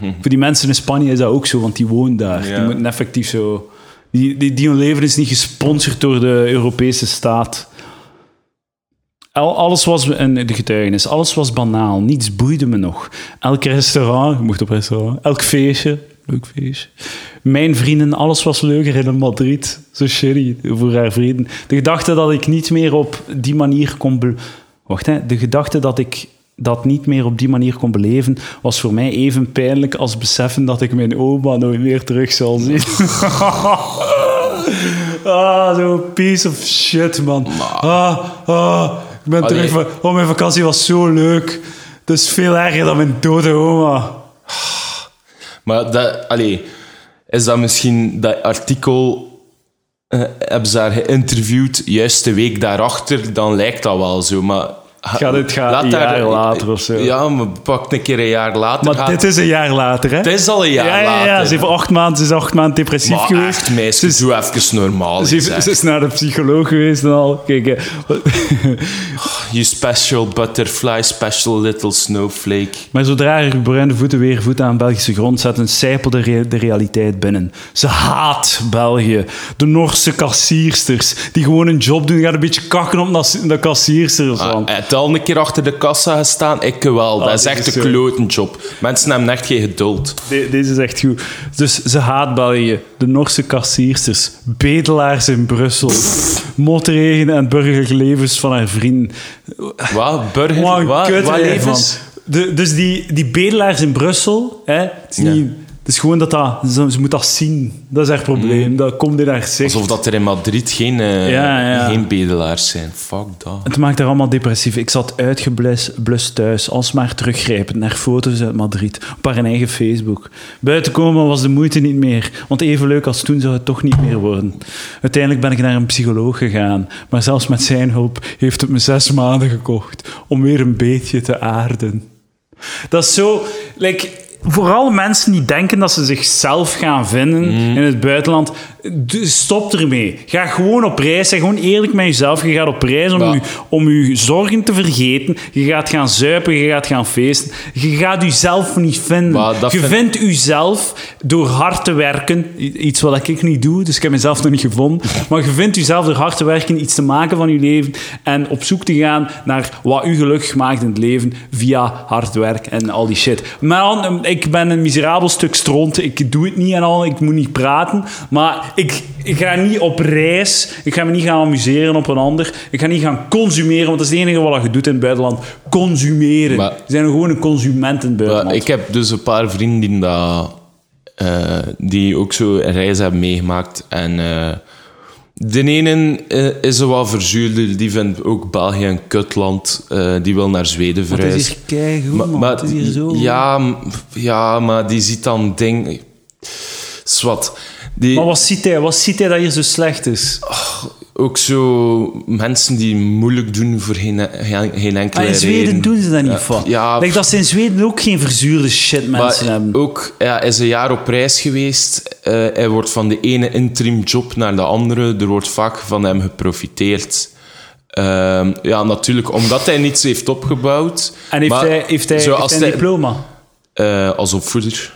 Voor die mensen in Spanje is dat ook zo, want die wonen daar. Die moeten effectief zo... Die, die, leven is niet gesponsord door de Europese staat. Al, alles was een, de getuigenis, alles was banaal, niets boeide me nog. Elk restaurant, mocht op restaurant, elk feestje, leuk feestje. Mijn vrienden, alles was leuker in Madrid. Zo shitty voor haar vrienden. De gedachte dat ik niet meer op die manier kon... Wacht, hè. De gedachte dat ik dat niet meer op die manier kon beleven, was voor mij even pijnlijk als beseffen dat ik mijn oma nooit meer terug zal zien. ah, zo'n piece of shit, man. Ah, ah, ik ben Allee. terug van... Oh, mijn vakantie was zo leuk. Dat is veel erger dan mijn dode oma. Maar dat, allee, is dat misschien dat artikel... eh, hebben ze haar geïnterviewd juist de week daarachter, dan lijkt dat wel zo. Maar Ga dit gaan laat een jaar later of zo. Ja, maar pak een keer een jaar later. Maar dit is een jaar later, hè? Het is al een jaar ja, ja, ja, later. Ze heeft acht maanden, ze is acht maanden depressief Maar geweest. echt, meisje, Ze is- doe even normaal. Ze, heeft- zeg. ze is naar de psycholoog geweest en al. Kijk, hè. You special butterfly, special little snowflake. Maar zodra haar bruine voeten weer voeten aan Belgische grond zetten, sijpelde re- de realiteit binnen. Ze haat België. De Noorse kassiersters, die gewoon een job doen, gaan een beetje kakken op de kassiersters. Ah. Al een keer achter de kassa gestaan. Ik wel. Dat Ah, is dit echt is een zo. kloten job. Mensen hebben echt geen geduld. De- deze is echt goed. Dus ze haat België. De Noorse kassiersters, bedelaars in Brussel, motregen en burgerlijke levens van haar vrienden. Wat? Burger? Wat wat? levens? De, dus die, die bedelaars in Brussel, hè, het, is Ja. niet, het is gewoon dat, dat ze, ze moet dat zien. Dat is haar probleem. Dat komt in haar gezicht. Alsof dat er in Madrid geen, eh, Ja, ja. geen bedelaars zijn. Fuck dat. Het maakt haar allemaal depressief. Ik zat uitgeblust blust thuis, alsmaar teruggrijpend naar foto's uit Madrid, op haar eigen Facebook. Buiten komen was de moeite niet meer, want even leuk als toen zou het toch niet meer worden. Uiteindelijk ben ik naar een psycholoog gegaan, maar zelfs met zijn hulp heeft het me zes maanden gekocht om weer een beetje te aarden. Dat is zo... Like, vooral mensen die denken dat ze zichzelf gaan vinden in het buitenland, stop ermee. Ga gewoon op reis. Zeg gewoon eerlijk met jezelf. Je gaat op reis om, Ja. je, om je zorgen te vergeten. Je gaat gaan zuipen, je gaat gaan feesten. Je gaat jezelf niet vinden. Je vind- vindt jezelf door hard te werken. Iets wat ik niet doe, dus ik heb mezelf nog niet gevonden. Maar je vindt jezelf door hard te werken, iets te maken van je leven en op zoek te gaan naar wat u gelukkig maakt in het leven via hard werk en al die shit. Maar dan, ik ben een miserabel stuk stront. Ik doe het niet en al. Ik moet niet praten. Maar ik, ik ga niet op reis. Ik ga me niet gaan amuseren op een ander. Ik ga niet gaan consumeren, want dat is het enige wat je doet in het buitenland. Consumeren. Maar- We zijn gewoon een consument in het Maar buitenland. ik heb dus een paar vrienden die, dat, eh, die ook zo een reis hebben meegemaakt. En eh, de ene eh, is er wat verzuurder. Die vindt ook België een kutland. Eh, die wil naar Zweden Want het is verhuizen. hier keigoed, man. het is hier zo... ja, ja, maar die ziet dan ding... Zwat. Die, Maar wat ziet hij? Wat ziet hij dat hier zo slecht is? Ook zo mensen die moeilijk doen voor geen, geen, geen enkele Ah, in Zweden reden. doen ze dat niet Ja, van. ja, Denk dat ze in Zweden ook geen verzuurde shit mensen Maar hebben. ook, ja, hij is een jaar op reis geweest. Eh, hij wordt van de ene interim job naar de andere. Er wordt vaak van hem geprofiteerd. Ehm, ja, natuurlijk, omdat hij niets heeft opgebouwd. En heeft Maar hij, heeft hij, heeft hij een hij- diploma? eh, als opvoeder.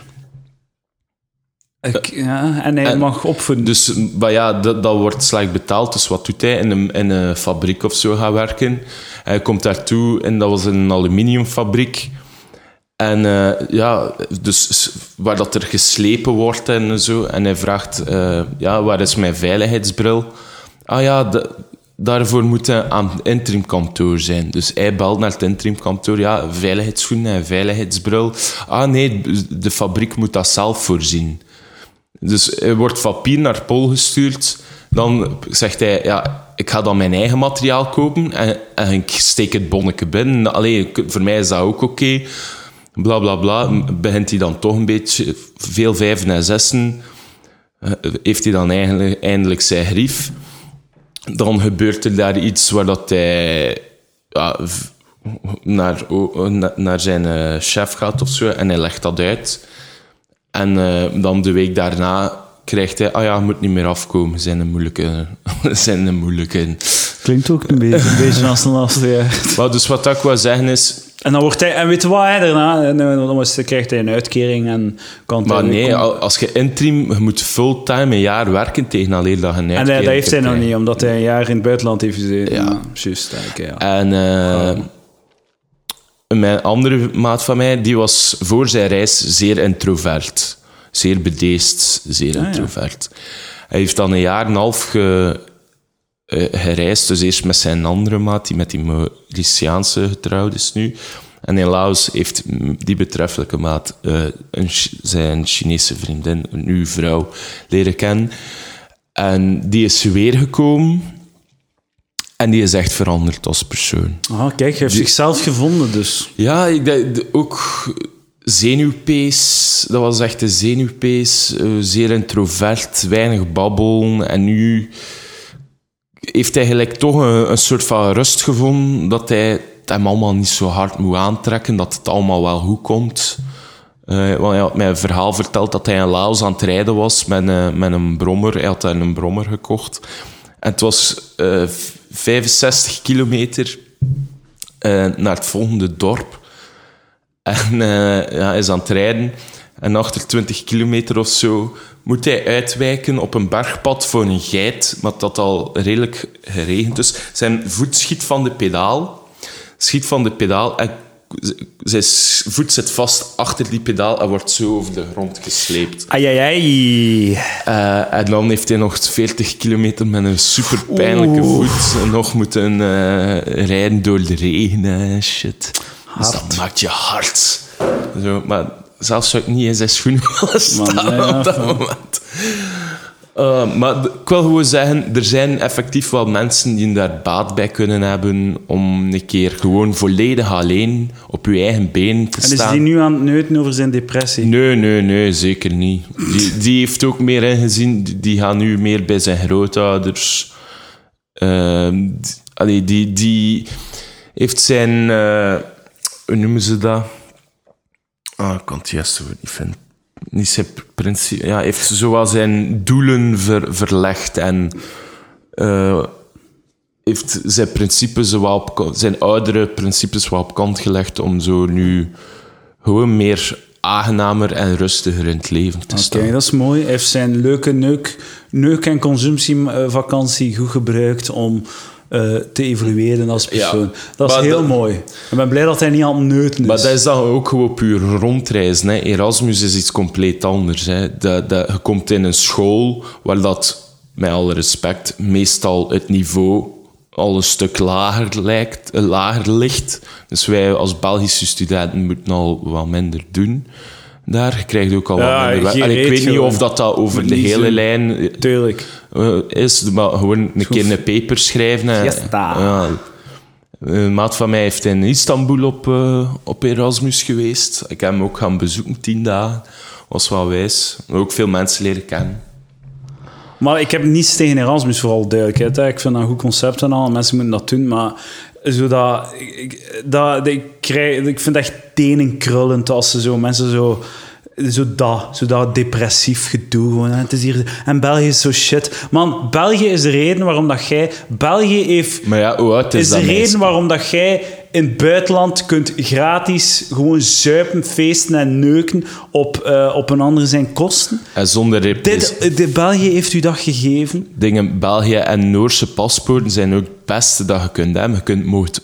Ik- ja, en hij en- mag opvoeden. Dus maar ja, dat, dat wordt slecht betaald. Dus wat doet hij? In een, in een fabriek of zo gaan werken. Hij komt daartoe en dat was een aluminiumfabriek. En eh, ja, dus waar dat er geslepen wordt en zo. En hij vraagt, eh, ja, waar is mijn veiligheidsbril? Ah ja, de- daarvoor moet hij aan het interimkantoor zijn. Dus hij belt naar het interimkantoor. Ja, veiligheidsschoenen en veiligheidsbril. Ah nee, de fabriek moet dat zelf voorzien. Dus er wordt papier naar Pol gestuurd. Dan zegt hij, ja, ik ga dan mijn eigen materiaal kopen en, ik steek het bonnetje binnen. Allee, voor mij is dat ook oké. Bla, bla, bla. Begint hij dan toch een beetje veel vijven en zessen. eh, Heeft hij dan eigenlijk, eindelijk zijn grief. Dan gebeurt er daar iets waar dat hij ja, naar, naar zijn eh, chef gaat of zo en hij legt dat uit. En eh, dan de week daarna krijgt hij, ah ja, je moet niet meer afkomen, zijn een moeilijke, zijn een moeilijke. Klinkt ook een beetje, een beetje als een jaar. Maar dus wat ik wou zeggen is, En dan wordt hij, en weet je wat hij daarna? En Dan krijgt hij een uitkering en kan maar nee, als je interim, je moet fulltime een jaar werken tegen alleen dat je een En uitkering dat, dat heeft hij nog niet, omdat hij een jaar in het buitenland heeft gezeten. Ja. juist. ja. En eh, mijn andere maat van mij, die was voor zijn reis zeer introvert. Zeer bedeesd, zeer ja. introvert. Hij heeft dan een jaar en een half ge, eh, gereisd. Dus eerst met zijn andere maat, die met die Mauritiaanse getrouwd is nu. En in Laos heeft die betreffelijke maat eh, een, zijn Chinese vriendin, nieuwe vrouw, leren kennen. En die is weer gekomen. En die is echt veranderd als persoon. Ah, kijk, hij heeft zichzelf gevonden dus. Ja, ik denk de- ook zenuwpees. Dat was echt een zenuwpees. eh, zeer introvert, weinig babbelen. En nu heeft hij gelijk toch een, een soort van rust gevonden. Dat hij het hem allemaal niet zo hard moet aantrekken. Dat het allemaal wel goed komt. Eh, want hij had mij een verhaal verteld dat hij in Laos aan het rijden was met, een- met een brommer. Hij had daar een brommer gekocht. En het was eh, 65 kilometer eh, naar het volgende dorp. En eh, ja, hij is aan het rijden. En achter 20 kilometer of zo moet hij uitwijken op een bergpad voor een geit, maar dat al redelijk geregend is. Zijn voet schiet van de pedaal. Schiet van de pedaal en zijn voet zit vast achter die pedaal en wordt zo over de grond gesleept. Ai, ai, ai. Eh, en dan heeft hij nog 40 kilometer met een super pijnlijke voet nog moeten eh, rijden door de regen en shit. Dus dat maakt je hard. Zo, maar zelfs zou ik niet in zijn schoenen willen staan nee, ja, op dat ja. moment. Eh, maar ik wil gewoon zeggen, er zijn effectief wel mensen die daar baat bij kunnen hebben om een keer gewoon volledig alleen op je eigen been te En is staan. die nu aan het neuten over zijn depressie? Nee, nee, nee, zeker niet. Die, die heeft ook meer ingezien. Die, die gaat nu meer bij zijn grootouders. D- allee, die, die heeft zijn... eh, hoe noemen ze dat? Ah, ik kan het woord niet vinden. Niet zijn principe... Ja, heeft zowel zijn doelen ver, verlegd en... eh, heeft zijn principes wel op, zijn oudere principes wel op kant gelegd om zo nu gewoon meer aangenamer en rustiger in het leven te Oké, staan. dat is mooi. Hij heeft zijn leuke neuk, neuk- en consumptievakantie goed gebruikt om eh, te evolueren als persoon. dat is heel dat- mooi. Ik ben blij dat hij niet aan het neuten is. Maar dat is dan ook gewoon puur rondreizen. Hè. Erasmus is iets compleet anders. Hè. Dat, dat, je komt in een school waar dat, met alle respect, meestal het niveau al een stuk lager, lijkt, eh, lager ligt. Dus wij als Belgische studenten moeten al wat minder doen. Daar je krijgt ook al Ja, wat minder... Allee, ik weet niet of dat, dat over de hele zo- lijn Tuurlijk. eh, is, maar gewoon een keer een paper schrijven. Ja. Een maat van mij heeft in Istanbul op, eh, op Erasmus geweest. Ik heb hem ook gaan bezoeken, tien dagen. Was wel wijs. Ook veel mensen leren kennen. Maar ik heb niets tegen Erasmus, vooral duidelijkheid. hè. Ik vind dat een goed concept en al. Mensen moeten dat doen, maar zodat, ik, dat, ik, krijg, ik vind het echt tenenkrullend als ze zo mensen zo Zo dat, zo dat depressief gedoe. Gewoon, hè. Het is hier, en België is zo shit. Man, België is de reden waarom dat jij... België heeft... Maar ja, hoe oud is, is de dat reden meisje? waarom dat jij in het buitenland kunt gratis gewoon zuipen, feesten en neuken op, eh, op een ander zijn kosten. En zonder repres- Dit, de België heeft u dat gegeven. dingen, België en Noorse paspoorten zijn ook het beste dat je kunt hebben. Je kunt mocht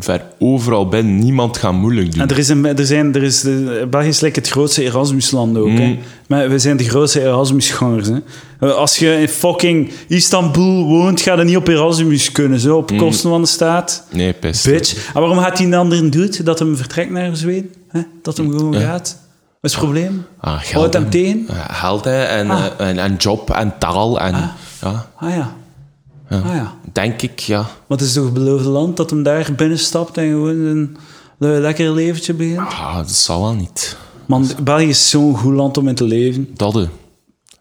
ver overal binnen, niemand gaat moeilijk doen. En er is een, er zijn, er is de, België is like het grootste Erasmusland ook. Hè. Maar we zijn de grootste Erasmusgangers. Hè. Eh, Als je in fucking Istanbul woont, ga je niet op Erasmus kunnen. Zo, op kosten van de staat. Nee, pest. Bitch. En waarom gaat hij dan erin doet? Dat hem vertrekt naar Zweden? Hè? Dat hem gewoon gaat? Wat is het probleem? Ah, Houdt geld, hem hè. tegen? Ja, Geld hè, en, Ah. eh, en, en job en taal. En, ja, Ah ja. Ah ja. denk ik, ja. Maar het is toch het beloofde land dat hem daar binnenstapt en gewoon een le- lekker leventje begint? Ah, dat zal wel niet. Man, België is zo'n goed land om in te leven. Dat hè.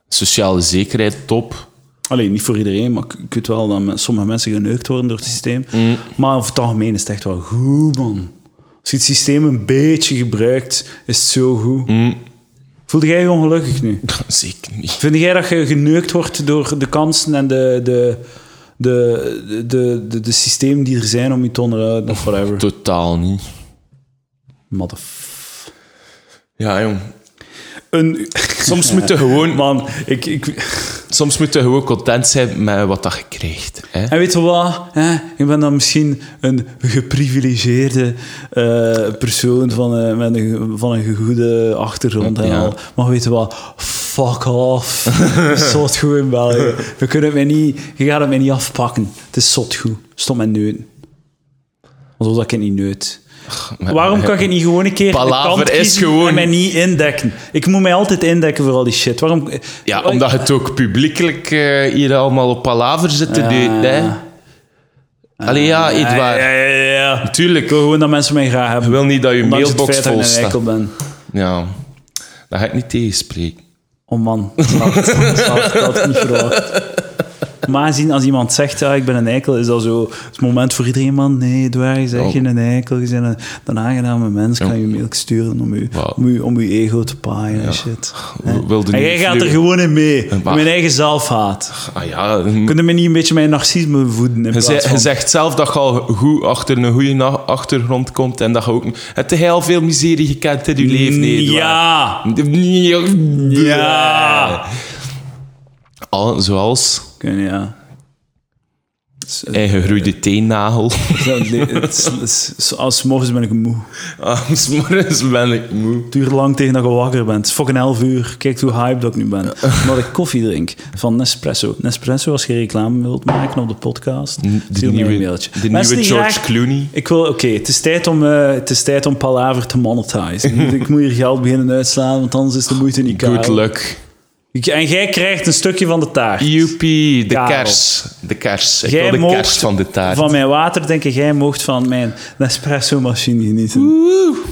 Sociale zekerheid, top. Alleen niet voor iedereen, maar ik, ik weet wel dat sommige mensen geneukt worden door het systeem. Mm. Maar over het algemeen is het echt wel goed, man. Als je het systeem een beetje gebruikt, is het zo goed. Mm. Voelde jij je ongelukkig nu? Zeker niet. Vind jij dat je geneukt wordt door de kansen en de, de, de, de, de, de systemen die er zijn om je te onderhouden of whatever? Totaal niet. Motherf... Ja, jong. Een... Soms moet je gewoon, Man, ik, ik... soms moet je gewoon content zijn met wat dat je krijgt. Hè? En weet je wat? Hè? Ik ben dan misschien een geprivilegeerde eh, persoon van, met een, van een goede achtergrond en Ja. al. Maar weet je wat? Fuck off. zot goed in België. We kunnen het mij niet, je gaat het mij niet afpakken. Het is zot goed. Stop met neuten. Alsof dat ik het niet neut. Waarom kan je niet gewoon een keer Palaver de kant is gewoon- en mij niet indekken? Ik moet mij altijd indekken voor al die shit. Waarom... Ja, omdat het ook publiekelijk eh, hier allemaal op palaver zit te Ja. doen. Hè? Allee, ja, Ja, Edouard. ja, ja, ja, ja. Ik Tuurlijk. wil gewoon dat mensen mij graag hebben. Je wil niet dat je Ondanks mailbox vol ik staat. ben. Ja, dat ga ik niet tegenspreken. Oh man, dat had ik niet verwacht. Maar zien als iemand zegt, ja, ik ben een eikel, is dat zo het moment voor iedereen, man. Nee, Edouard, zeg Oh. je een eikel. Je bent een, een aangename mens, kan je mail sturen om je, om je, om je ego te paaien en shit. En jij gaat er gewoon in mee. Mijn eigen zelfhaat. Ah ja, Kun je me niet een beetje mijn narcisme voeden in je, van... je zegt zelf dat je al goed achter een goede achtergrond komt en dat je ook... Heb je heel veel miserie gekend in je leven, nee? Ja! Ja. Al, zoals Kun je, ja. eigen gegroeide teennagel. Als morgens ben ik moe. Ah, 's morgens ben ik moe. Het duurt lang tegen dat je wakker bent. Het is fucking 11 uur. Kijk hoe hype dat ik nu ben. Omdat ik koffie drink van Nespresso. Nespresso, als je reclame wilt maken op de podcast, De een nieuwe, mailtje. de Mensen nieuwe George graag- Clooney. Ik wil, oké, het is tijd om, eh, het is tijd om Palaver te monetizen. Ik moet- hier geld beginnen uitslaan, want anders is de moeite niet Good kaal. luck. En jij krijgt een stukje van de taart. Joepie, de Karel. kers. De kers. Ik Jij wil de moogt kers van de taart. Van mijn water denken, jij mocht van mijn Nespresso-machine genieten.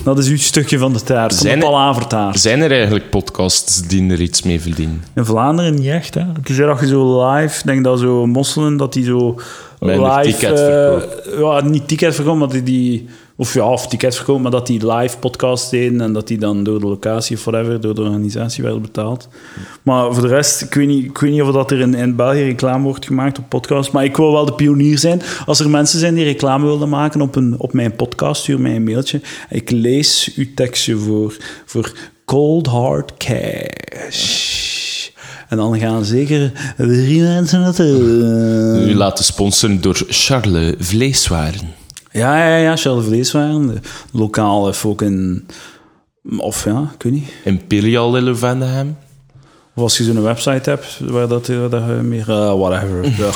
Dat is uw stukje van de taart, van Zijn de er- Palavertaart. Zijn er eigenlijk podcasts die er iets mee verdienen? In Vlaanderen niet echt, hè. Het is dat je zo live, ik denk dat zo mosselen, dat die zo Weinig live... ticket eh, ja, niet ticket verkopen, maar die, die... Of ja, of ticket verkopen, maar dat die live podcast deden en dat die dan door de locatie of whatever, door de organisatie werden betaald. Maar voor de rest, ik weet niet, ik weet niet of dat er in, in België reclame wordt gemaakt op podcast, maar ik wil wel de pionier zijn. Als er mensen zijn die reclame willen maken op, een, op mijn podcast, stuur mij een mailtje. Ik lees uw tekstje voor, voor Cold Hard Cash. En dan gaan zeker drie mensen het... eh, U laten sponsoren door Charles Vleeswaren. Ja, ja, ja, Charles Vleeswaren, de lokale fucking... Of ja, ik weet niet. Imperial in Levendehem. Of als je zo'n website hebt waar dat, waar dat je meer... eh, whatever.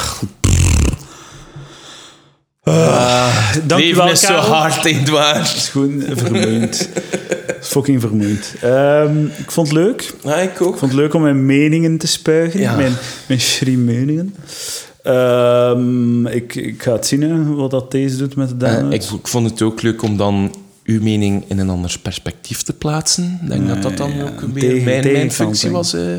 Uh, dank je Leven is zo hard, Het Edouard. is gewoon vermoeiend. Het fucking vermoeiend. Ehm, ik vond het leuk. Ja, ik ook. Ik vond het leuk om mijn meningen te spuigen. Ja. Mijn, mijn meningen. Ehm, ik, ik ga het zien hè, wat dat deze doet met de Eh, downloads. ik, ik vond het ook leuk om dan uw mening in een ander perspectief te plaatsen. Ik denk dat dat dan ook een beetje mijn, mijn functie was. eh.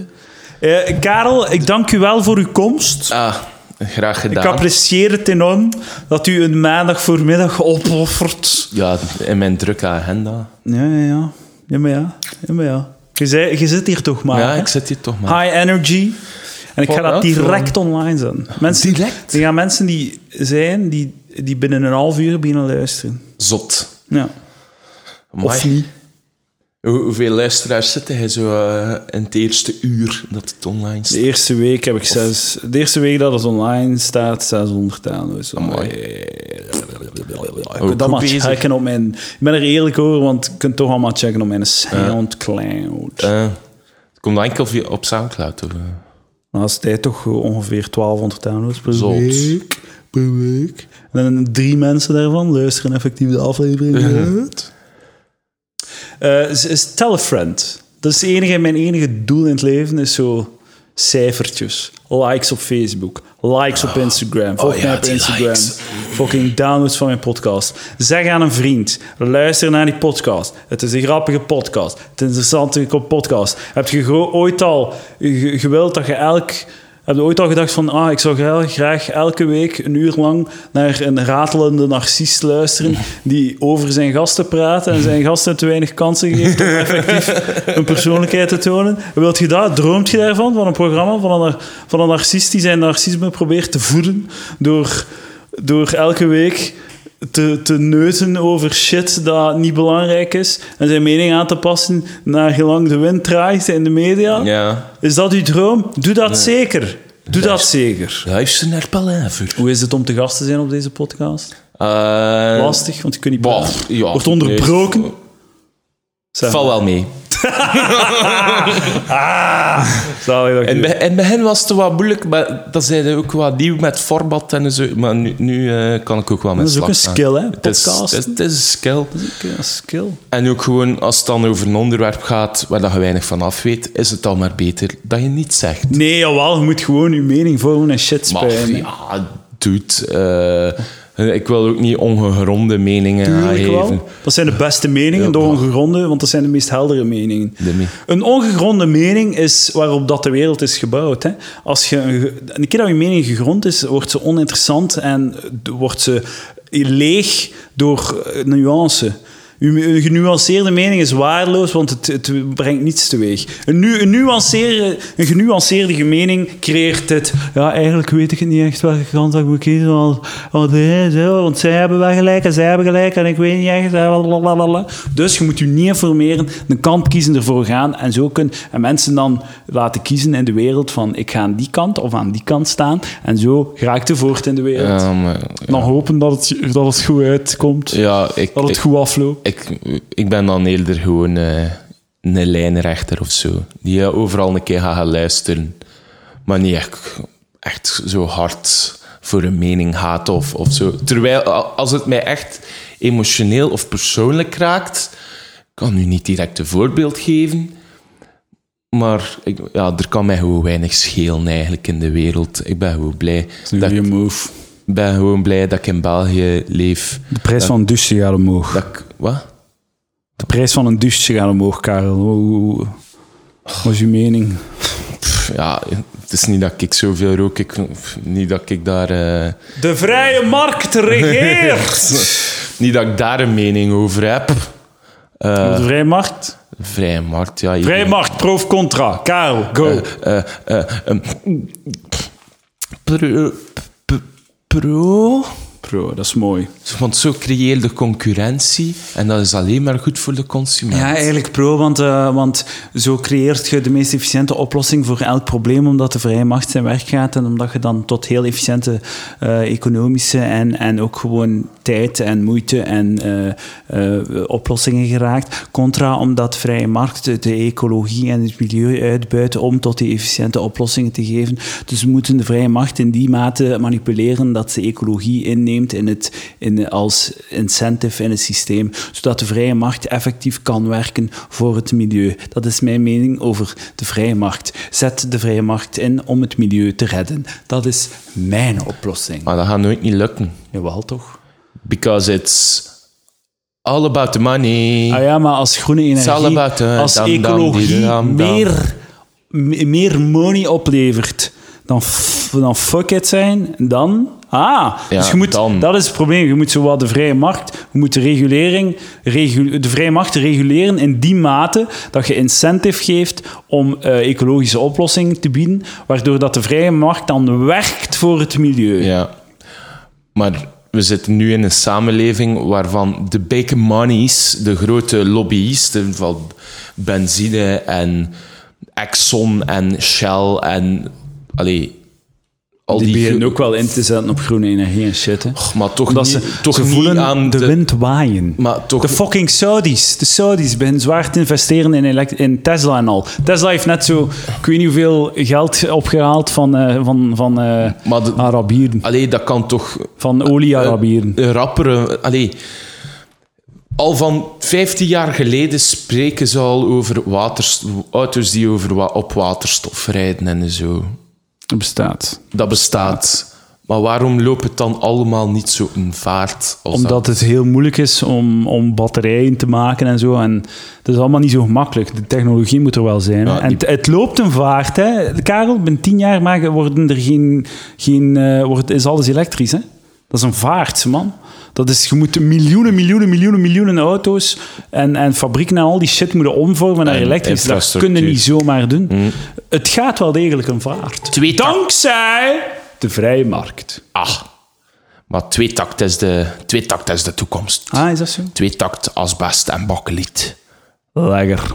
Eh, Karel, ik dank u wel voor uw komst. Ah, graag Ik gedaan. apprecieer het enorm dat u een maandag voormiddag opoffert. Ja, in mijn drukke agenda. Ja, ja, ja. Ja, maar ja. Ja, maar ja. Je, zit hier toch maar. Ja, hè? ik zit hier toch maar. High energy. En ik ga dat direct online zetten. Mensen, Direct? Er gaan mensen die zijn die, die binnen een half uur beginnen luisteren. Zot. Ja. Amai. Of niet. Hoe- hoeveel luisteraars zitten hij zo eh, in het eerste uur dat het online De staat? eerste week heb ik zes... De eerste week dat het online staat, 600 downloads. Amai. Ik dat maar bezig. checken op mijn... Ik ben er eerlijk over, want je kunt toch allemaal checken op mijn Soundcloud. Eh, het komt enkel via, op Soundcloud. Of, eh. Is tijd toch ongeveer 1200 downloads per Zot. week. Per week. En dan drie mensen daarvan luisteren effectief de aflevering. Eh, is, is Tell a Friend. Dat is het enige, mijn enige doel in het leven is zo cijfertjes. Likes op Facebook. Likes op Instagram. Volg Oh ja, mij op Instagram. likes. Fucking downloads van mijn podcast. Zeg aan een vriend. Luister naar die podcast. Het is een grappige podcast. Het is een interessante podcast. Heb je ooit al ge- gewild dat je elk... Heb je ooit al gedacht van, ah, ik zou graag, graag elke week een uur lang naar een ratelende narcist luisteren die over zijn gasten praat en zijn gasten te weinig kansen geeft om effectief een persoonlijkheid te tonen? Wilt je dat? Droomt je daarvan? Van een programma van een, van een narcist die zijn narcisme probeert te voeden door, door elke week te, te neuten over shit dat niet belangrijk is en zijn mening aan te passen naar gelang de wind draait in de media? Ja. Is dat uw droom? Doe dat zeker. Doe dat zeker. Luister naar Palaver. Hoe is het om te gast te zijn op deze podcast? Eh, Lastig, want je kunt niet praten. ja, Wordt onderbroken. Val wel mee. Zalig dat In, je- be- in het begin was het wat moeilijk, maar dat zijn ook wat nieuw met format en zo. Maar nu, nu eh, kan ik ook wel met Dat is ook een slag skill, hè? gaan. Het is, Podcasten. het, is, het is een skill. Een skill. En ook gewoon, als het dan over een onderwerp gaat waar dat je weinig van af weet, is het al maar beter dat je niets zegt. Nee, jawel, je moet gewoon je mening vormen en shit Maar spuien. ja, dude, eh, ik wil ook niet ongegronde meningen Tuurlijk wel. Dat zijn de beste meningen, de ongegronde, want dat zijn de meest heldere meningen. Een ongegronde mening is waarop dat de wereld is gebouwd. Hè. Als je een, een keer dat je mening gegrond is, wordt ze oninteressant en wordt ze leeg door eh, nuance. Uw genuanceerde mening is waardeloos, want het, het brengt niets teweeg. Een, nu, een, nuanceerde, een genuanceerde mening creëert dit. Ja, eigenlijk weet ik het niet echt welke kant ik moet kiezen. Want, want, zo, want zij hebben wel gelijk en zij hebben gelijk en ik weet niet echt. Dus je moet je niet informeren, een kant kiezen, ervoor gaan. En zo kun en mensen dan laten kiezen in de wereld van ik ga aan die kant of aan die kant staan. En zo raakt je voort in de wereld. Ja, maar, Dan hopen dat het, dat het goed uitkomt. ja, ik, Dat het ik, goed afloopt. Ik, ik ben dan eerder gewoon eh, een lijnrechter of zo. Die eh, overal een keer gaat gaan luisteren. Maar niet echt, echt zo hard voor een mening gaat of, of zo. Terwijl, als het mij echt emotioneel of persoonlijk raakt, ik kan nu niet direct een voorbeeld geven. Maar ik, ja, er kan mij gewoon weinig schelen eigenlijk in de wereld. Ik ben gewoon blij. Dat, je move. Ben gewoon blij dat ik in België leef. De prijs van een douche gaat omhoog. Dat ik, wat? De prijs van een douche gaat omhoog, Karel. Hoe- Wat is uw mening? Pff, ja, het is niet dat ik zoveel rook. Ik, pff, niet dat ik daar... eh, De vrije markt regeert! niet dat ik daar een mening over heb. Eh, de vrije markt? vrije markt, ja. je- Vrije markt, pro of contra? Karel, go. eh, eh, ehm, pro, p- pro? dat is mooi. Want zo creëer je concurrentie en dat is alleen maar goed voor de consument. Ja, eigenlijk pro, want, eh, want zo creëert je de meest efficiënte oplossing voor elk probleem, omdat de vrije macht zijn werk gaat en omdat je dan tot heel efficiënte eh, economische en, en ook gewoon tijd en moeite en eh, eh, oplossingen geraakt. Contra, omdat vrije markt de ecologie en het milieu uitbuiten om tot die efficiënte oplossingen te geven. Dus we moeten de vrije macht in die mate manipuleren dat ze ecologie inneemt in het, in, als incentive in het systeem, zodat de vrije markt effectief kan werken voor het milieu. Dat is mijn mening over de vrije markt. Zet de vrije markt in om het milieu te redden. Dat is mijn oplossing. Maar dat gaat nooit niet lukken. Jawel, toch? Because it's all about the money. Ah ja, maar als groene energie, uh, als ecologie meer, me- meer money oplevert dan, dan fuck it zijn. Dan... Ah, Ja, dus je moet, dan. dat is het probleem. Je moet zo wat de vrije markt... Je moet de regulering... regu- de vrije markt reguleren in die mate dat je incentive geeft om eh, ecologische oplossingen te bieden, waardoor dat de vrije markt dan werkt voor het milieu. Ja. Maar we zitten nu in een samenleving waarvan de big monies, de grote lobbyisten van benzine en Exxon en Shell en... Allee, al Die die... beginnen ook wel in te zetten op groene energie en shit. Hè. maar toch Omdat niet, ze, toch ze voelen aan de, wind waaien. Maar toch... De fucking Saudis. De Saudis beginnen zwaar te investeren in, in Tesla en al. Tesla heeft net zo, ik weet niet hoeveel geld opgehaald van, eh, van, van eh, de- Arabieren. Allee, dat kan toch... Van olie-Arabieren. Een rappere... Allee, al van 15 jaar geleden spreken ze al over waters, auto's die over, op waterstof rijden en zo. Dat bestaat. Dat bestaat. Maar waarom loopt het dan allemaal niet zo in vaart? Als Omdat het heel moeilijk is om, om batterijen te maken en zo. En dat is allemaal niet zo gemakkelijk. De technologie moet er wel zijn. Ja, en die- het, het loopt een vaart. Hè. Karel, binnen tien jaar maken, worden er geen... geen eh, wordt, is alles elektrisch. Hè? Dat is een vaart, man. Dat is, je moet miljoenen, miljoenen, miljoenen, miljoenen auto's en, en fabrieken en al die shit moeten omvormen naar elektrisch. Dat kun je niet zomaar doen. Het gaat wel degelijk een vaart. Twee Dankzij de vrije markt. Ah, maar tweetakt is de, tweetakt is de toekomst. Ah, is dat zo? Tweetakt, asbest en bakkeliet. Lekker.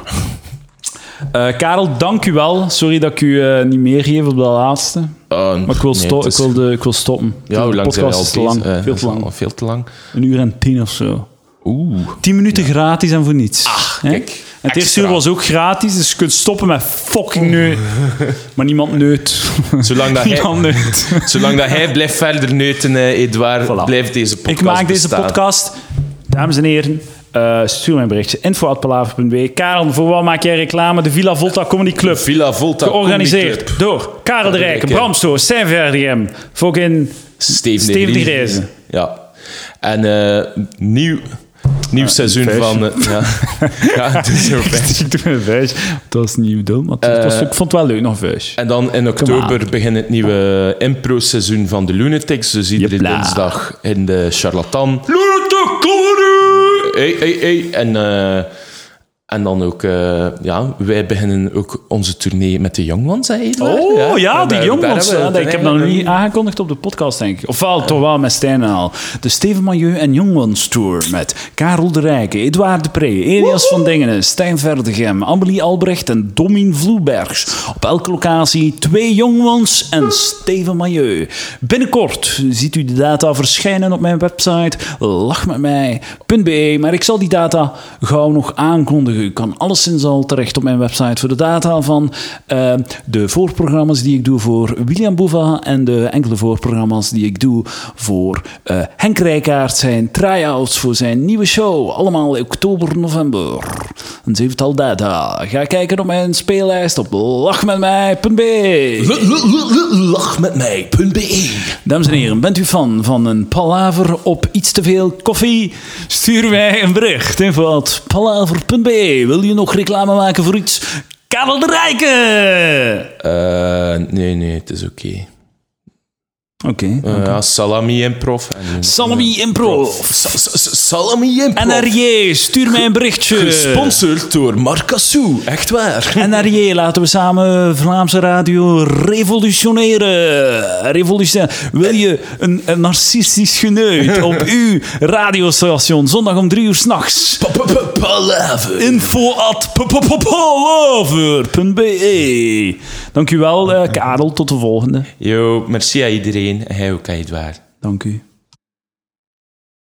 Eh, Karel, dank u wel. Sorry dat ik u eh, niet meer geef op de laatste. Uh, Maar ik wil, sto- ik wil, de, ik wil stoppen. Ja, hoe lang zijn we al te lang. Eh, veel is te lang. Veel te lang. Een uur en tien of zo. Oeh. Tien minuten gratis en voor niets. Ah, Hè? kijk, En het eerste uur was ook gratis, dus je kunt stoppen met fucking neut. maar niemand neut. Zolang dat hij, niemand neut. zolang dat hij blijft verder neuten, eh, Edouard, Voilà. blijft deze podcast Ik maak deze bestaan. podcast. Dames en heren, eh, stuur mij een berichtje. info.palaver.be. Karel, voor wat maak jij reclame? De Villa Volta Comedy Club. Villa Volta Georganiseerd Comedy Club. door Karel de Rijken. Bram Stoos, Stijn Verdegem, fucking Steven, Steven de Grijze. Ja. En eh, nieuw, nieuw seizoen van... eh, ja. ja, is vuistje. Ik doe een vuist. Dat was niet dom, maar het was- ik vond het wel leuk, nog een vuistje. En dan in oktober begint het nieuwe impro-seizoen van de Lunatics. Dus iedere Jepla. dinsdag in de Charlatan. Lunatic! Hey, hey, hey. En, eh, en dan ook... eh, ja, wij beginnen ook onze tournee met de Young Ones, Edouard? Oh ja, daar- die daar jongens. hebben we ja, het ik heb dat nog niet aangekondigd op de podcast, denk ik. Ofwel, toch wel met Stijn al. De Steven Mailleu en Jongens Tour met Karel de Rijke, Edouard de Pre, Elias van Dingenen, Stijn Verdegem, Amelie Albrecht en Domien Vloebergs. Op elke locatie twee Jongens en Steven Mailleu. Binnenkort ziet u de data verschijnen op mijn website lachmetmij.be, maar ik zal die data gauw nog aankondigen. U kan alleszins al terecht op mijn website voor de data van eh, de voorprogramma's die ik doe voor William Boeva en de enkele voorprogramma's die ik doe voor eh, Henk Rijkaard, zijn try-outs voor zijn nieuwe show. Allemaal oktober, november. Een zevental data. Ga kijken op mijn speellijst op lachmetmij.be. Lach met mij.be. Dames en heren, bent u fan van een palaver op iets te veel koffie? Stuur mij een bericht. Info at palaver.be. Wil je nog reclame maken voor iets? Karel de! Eh, nee, nee, het is oké. Oké. Eh, ja, salami improv. En, Salami Improv. Sa- salami improv. NRJ, stuur mij een berichtje. Gesponsord door Marcassou. Echt waar. NRJ, laten we samen Vlaamse radio revolutioneren. Revolutioneren. Wil je een, een narcistisch geneut op uw radiostation zondag om drie uur s'nachts? Palaver. Info at palaver.be. Dank u wel, eh, Karel. Tot de volgende. Yo, merci aan iedereen. En ook aan Edouard. Dank u.